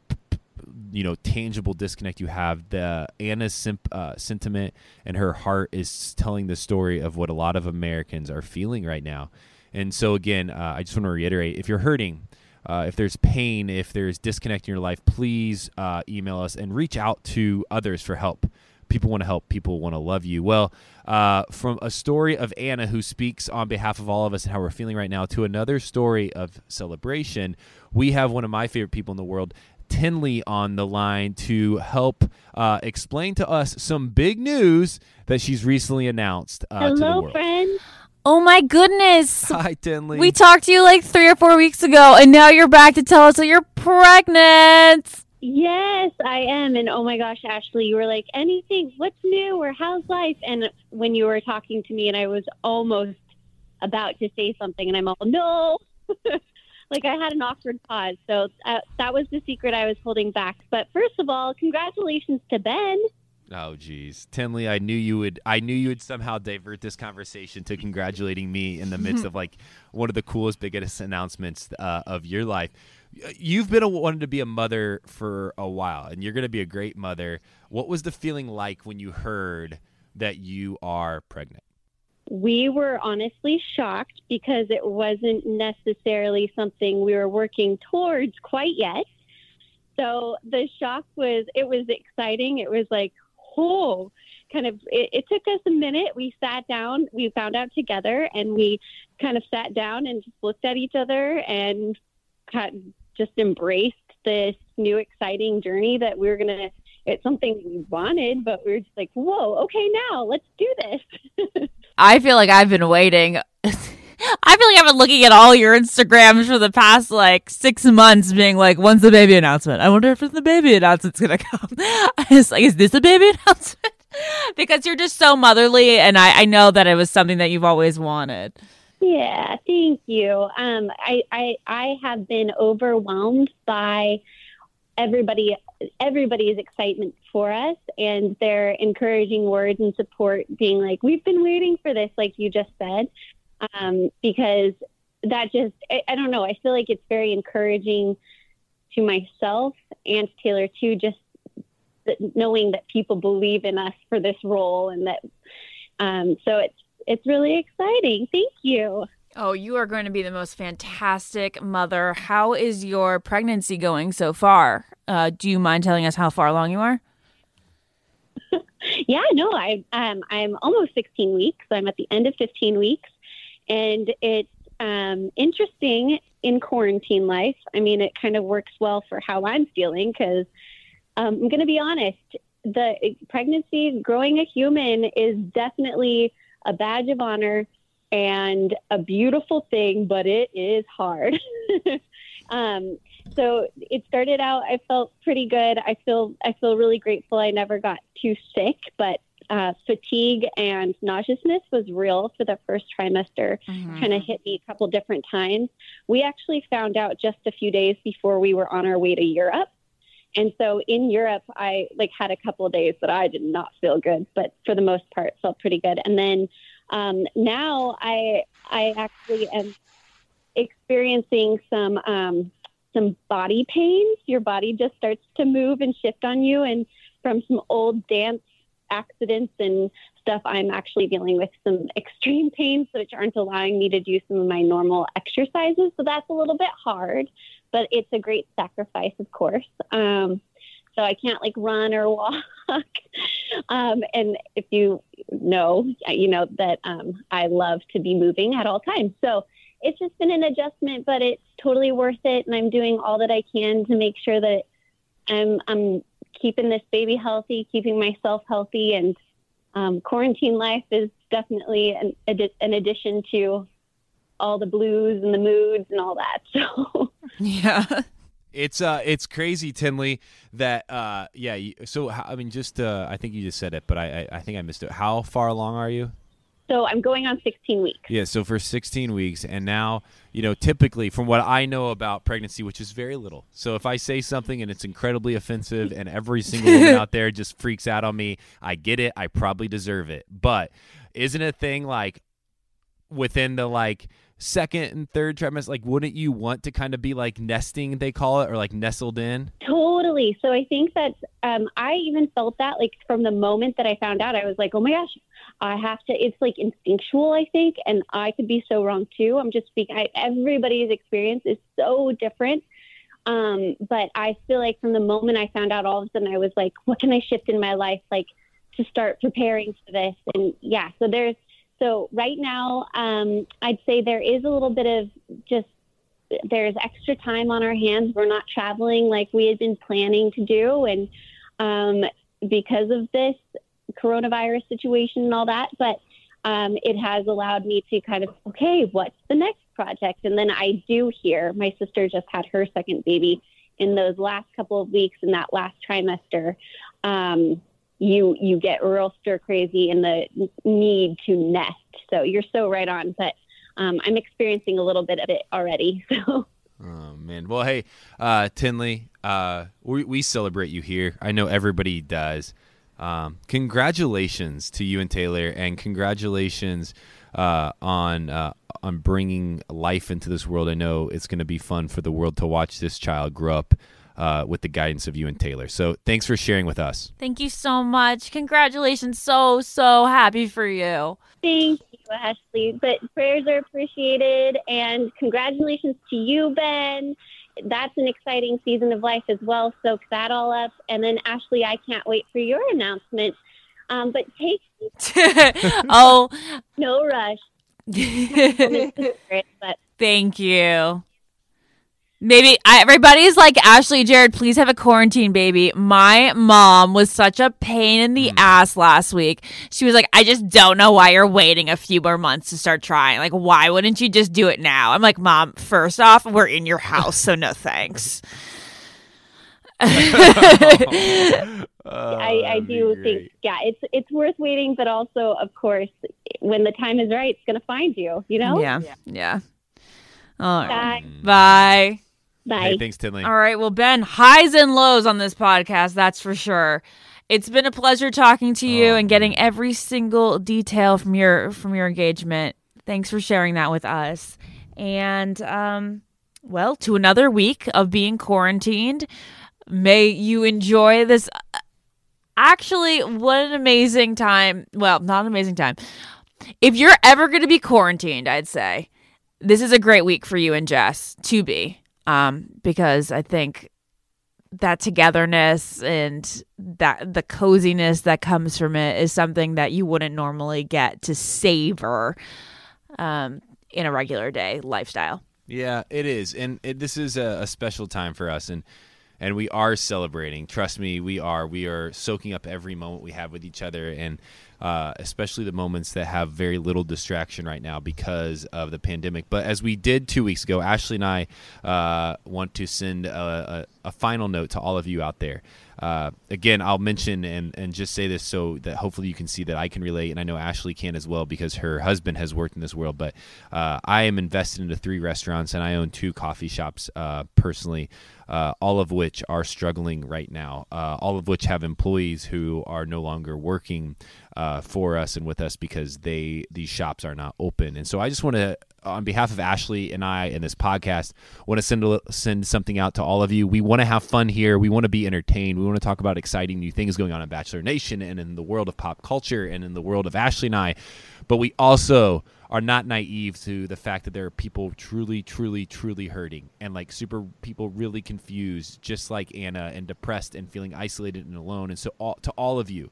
you know tangible disconnect you have. The Anna's simp, uh, sentiment and her heart is telling the story of what a lot of Americans are feeling right now. And so again, uh, I just want to reiterate: if you're hurting, uh, if there's pain, if there's disconnect in your life, please uh, email us and reach out to others for help. People want to help. People want to love you. Well, uh, from a story of Anna who speaks on behalf of all of us and how we're feeling right now to another story of celebration, we have one of my favorite people in the world, Tenley, on the line to help uh, explain to us some big news that she's recently announced uh, to the Hello, world. friend. Oh my goodness. Hi, Tenley. We talked to you like three or four weeks ago, and now you're back to tell us that you're pregnant. Yes, I am. And oh my gosh, Ashley, you were like, anything, what's new or how's life? And when you were talking to me, and I was almost about to say something, and I'm all, no. (laughs) like I had an awkward pause. So uh, that was the secret I was holding back. But first of all, congratulations to Ben. Oh geez, Tenley, I knew you would. I knew you would somehow divert this conversation to congratulating me in the midst (laughs) of like one of the coolest, biggest announcements uh, of your life. You've been a, wanted to be a mother for a while, and you're going to be a great mother. What was the feeling like when you heard that you are pregnant? We were honestly shocked because it wasn't necessarily something we were working towards quite yet. So the shock was, it was exciting. It was like, oh, kind of, it, it took us a minute. We sat down, we found out together, and we kind of sat down and just looked at each other and of just embraced this new exciting journey that we were going to, it's something we wanted, but we were just like, whoa, okay, now let's do this. (laughs) I feel like I've been waiting. (laughs) I feel like I've been looking at all your Instagrams for the past like six months, being like, "When's the baby announcement?" I wonder if the baby announcement's gonna come. (laughs) I was like, "Is this a baby announcement?" because you're just so motherly, and I, I know that it was something that you've always wanted. Yeah, thank you. Um, I, I I have been overwhelmed by everybody everybody's excitement for us and their encouraging words and support being like we've been waiting for this like you just said um, because that just I, I don't know i feel like it's very encouraging to myself and taylor too just knowing that people believe in us for this role and that um, so it's it's really exciting thank you Oh, you are going to be the most fantastic mother. How is your pregnancy going so far? Uh, do you mind telling us how far along you are? (laughs) Yeah, no, I um, I'm almost 16 weeks. I'm at the end of 15 weeks, and it's um, interesting in quarantine life. I mean, it kind of works well for how I'm feeling because um, I'm going to be honest. The pregnancy, growing a human, is definitely a badge of honor and a beautiful thing, but it is hard. (laughs) um, so it started out. I felt pretty good. I feel I feel really grateful. I never got too sick, but uh, fatigue and nauseousness was real for the first trimester. Mm-hmm. Kind of hit me a couple different times. We actually found out just a few days before we were on our way to Europe. And so in Europe, I like had a couple of days that I did not feel good, but for the most part, felt pretty good. And then um, now I I actually am experiencing some um, some body pains. Your body just starts to move and shift on you, and from some old dance accidents and stuff, I'm actually dealing with some extreme pains, which aren't allowing me to do some of my normal exercises. So that's a little bit hard, but it's a great sacrifice, of course. Um, so I can't like run or (laughs) walk. um, and if you know, you know that um, I love to be moving at all times. So it's just been an adjustment, but it's totally worth it. And I'm doing all that I can to make sure that I'm, I'm keeping this baby healthy, keeping myself healthy. And um, quarantine life is definitely an, an addition to all the blues and the moods and all that. (laughs) So, Yeah. It's uh, it's crazy, Tenley. That uh, yeah. you- So I mean, just uh, I think you just said it, but I, I I think I missed it. How far along are you? so I'm going on 16 weeks. Yeah, so for 16 weeks, and now, you know, typically from what I know about pregnancy, which is very little. So if I say something and it's incredibly offensive and every single woman (laughs) out there just freaks out on me, I get it. I probably deserve it. But isn't a thing like within the like second and third trimester, like wouldn't you want to kind of be like nesting, they call it, or like nestled in? Totally. So I think that um, I even felt that like from the moment that I found out, I was like, oh my gosh, I have to. It's like instinctual, I think, and I could be so wrong too. I'm just speaking. I, everybody's experience is so different. Um, but I feel like from the moment I found out, all of a sudden I was like, what can I shift in my life, like to start preparing for this? And yeah, so there's so right now, um, I'd say there is a little bit of just there's extra time on our hands. We're not traveling like we had been planning to do, and um, because of this coronavirus situation and all that, but um, it has allowed me to kind of okay, what's the next project? And then I do hear my sister just had her second baby in those last couple of weeks in that last trimester. Um, you you get real stir crazy in the need to nest. So you're so right on, but um, I'm experiencing a little bit of it already. (laughs) So Oh man. Well, hey, uh, Tenley, uh, we we celebrate you here. I know everybody does. Um, congratulations to you and Taylor, and congratulations uh, on uh, on bringing life into this world. I know it's going to be fun for the world to watch this child grow up uh, with the guidance of you and Taylor. So, thanks for sharing with us. Thank you so much. Congratulations. So, so happy for you. thank you, Ashley. But prayers are appreciated, and congratulations to you, Ben. That's an exciting season of life as well. Soak that all up, and then Ashley, I can't wait for your announcement. Um, but take (laughs) (laughs) oh, no rush. (laughs) but thank you. Maybe everybody's like Ashley Jared, please have a quarantine baby. My mom was such a pain in the ass last week. She was like, I just don't know why you're waiting a few more months to start trying. Like, why wouldn't you just do it now? I'm like, Mom, first off, we're in your house, so no thanks. (laughs) I, Oh, I do think, yeah, it's it's worth waiting, but also, of course, when the time is right, it's going to find you. You know. Yeah. Yeah. All right. Bye. Bye. Bye. Hey, thanks, Tenley. All right. Well, Ben, highs and lows on this podcast, that's for sure. It's been a pleasure talking to you and getting every single detail from your from your engagement. Thanks for sharing that with us. And um well, to another week of being quarantined. May you enjoy this actually what an amazing time. Well, not an amazing time. If you're ever going to be quarantined, I'd say this is a great week for you and Jess to be, um, because I think that togetherness and that the coziness that comes from it is something that you wouldn't normally get to savor um, in a regular day lifestyle. Yeah, it is, and it, this is a, a special time for us, and and we are celebrating. Trust me, we are. We are soaking up every moment we have with each other, and uh, especially the moments that have very little distraction right now because of the pandemic. But as we did two weeks ago, Ashley and I uh, want to send a, a, a, final note to all of you out there. Uh, again, I'll mention and, and just say this so that hopefully you can see that I can relate, and I know Ashley can as well because her husband has worked in this world. But uh, I am invested into three restaurants and I own two coffee shops uh, personally uh, all of which are struggling right now, uh, all of which have employees who are no longer working uh, for us and with us because they these shops are not open. And so I just want to, on behalf of Ashley and I and this podcast, want to send a, send something out to all of you. We want to have fun here. We want to be entertained. We want to talk about exciting new things going on in Bachelor Nation and in the world of pop culture and in the world of Ashley and I. But we also are not naive to the fact that there are people truly, truly, truly hurting and like super people really confused, just like Anna, and depressed and feeling isolated and alone. And so, all, to all of you,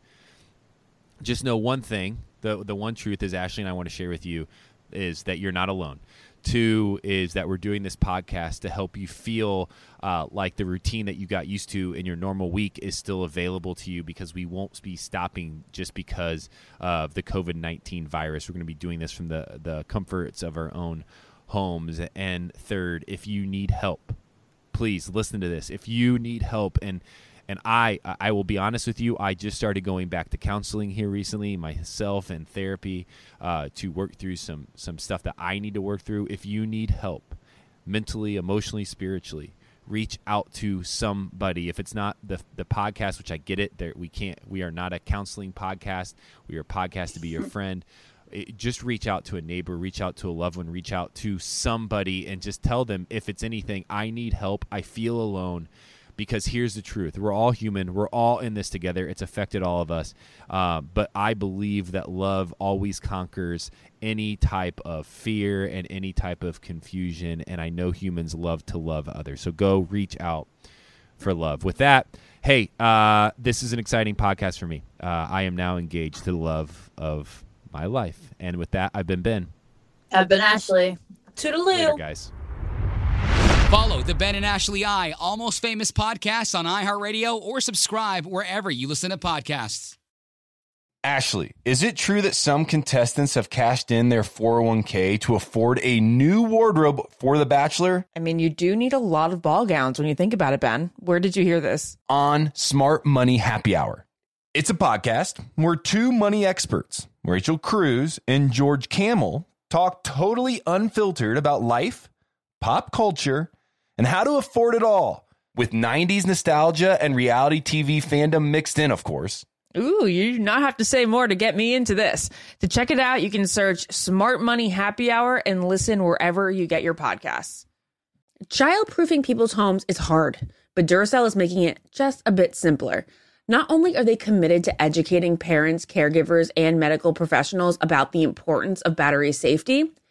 just know one thing: the the one truth is Ashley and I want to share with you is that you're not alone. Two is that we're doing this podcast to help you feel uh, like the routine that you got used to in your normal week is still available to you because we won't be stopping just because of the COVID 19 virus. We're going to be doing this from the, the comforts of our own homes. And third, if you need help, please listen to this. If you need help and and I, I will be honest with you, I just started going back to counseling here recently, myself and therapy, uh, to work through some some stuff that I need to work through. If you need help, mentally, emotionally, spiritually, reach out to somebody. If it's not the the podcast, which I get it, there we can't. We are not a counseling podcast. We are a podcast to be your friend. It, just reach out to a neighbor, reach out to a loved one, reach out to somebody, and just tell them if it's anything. I need help. I feel alone because here's the truth. We're all human. We're all in this together. It's affected all of us. Uh, but i believe that love always conquers any type of fear and any type of confusion. And i know humans love to love others. So go reach out for love. With that hey uh, this is an exciting podcast for me. Uh, i am now engaged to the love of my life. And with that i've been ben. I've been ashley. Toodaloo. Later, guys Follow the Ben and Ashley I Almost Famous podcast on iHeartRadio or subscribe wherever you listen to podcasts. Ashley, is it true that some contestants have cashed in their 401k to afford a new wardrobe for The Bachelor? I mean, you do need a lot of ball gowns when you think about it, Ben. Where did you hear this? On Smart Money Happy Hour. It's a podcast where two money experts, Rachel Cruz and George Kamel, talk totally unfiltered about life, pop culture, and how to afford it all with 90s nostalgia and reality TV fandom mixed in, of course. Ooh, you do not have to say more to get me into this. To check it out, you can search Smart Money Happy Hour and listen wherever you get your podcasts. Childproofing people's homes is hard, but Duracell is making it just a bit simpler. Not only are they committed to educating parents, caregivers, and medical professionals about the importance of battery safety,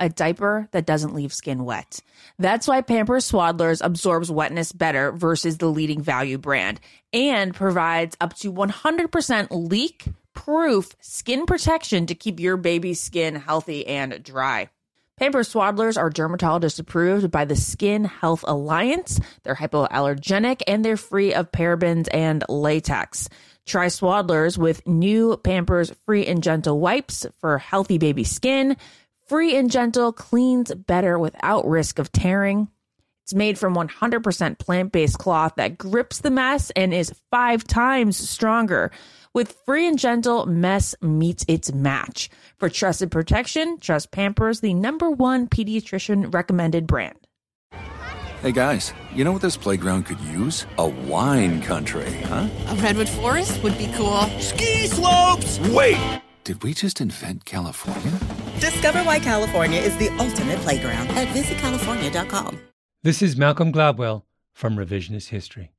A diaper that doesn't leave skin wet. That's why Pampers Swaddlers absorbs wetness better versus the leading value brand and provides up to 100% leak proof skin protection to keep your baby's skin healthy and dry. Pampers Swaddlers are dermatologist approved by the Skin Health Alliance. They're hypoallergenic and they're free of parabens and latex. Try Swaddlers with new Pampers Free and Gentle wipes for healthy baby skin. Free and Gentle cleans better without risk of tearing. It's made from 100% plant based cloth that grips the mess and is five times stronger. With Free and Gentle, mess meets its match. For trusted protection, trust Pampers, the number one pediatrician recommended brand. Hey Hey guys, you know what this playground could use? A wine country, huh? A redwood forest would be cool. Ski slopes! Wait! Did we just invent California? Discover why California is the ultimate playground at visitcalifornia.com. This is Malcolm Gladwell from Revisionist History.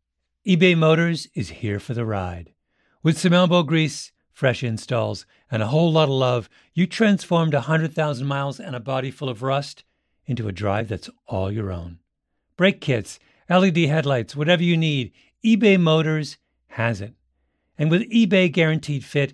eBay Motors is here for the ride. With some elbow grease, fresh installs, and a whole lot of love, you transformed 100,000 miles and a body full of rust into a drive that's all your own. Brake kits, LED headlights, whatever you need, eBay Motors has it. And with eBay Guaranteed Fit,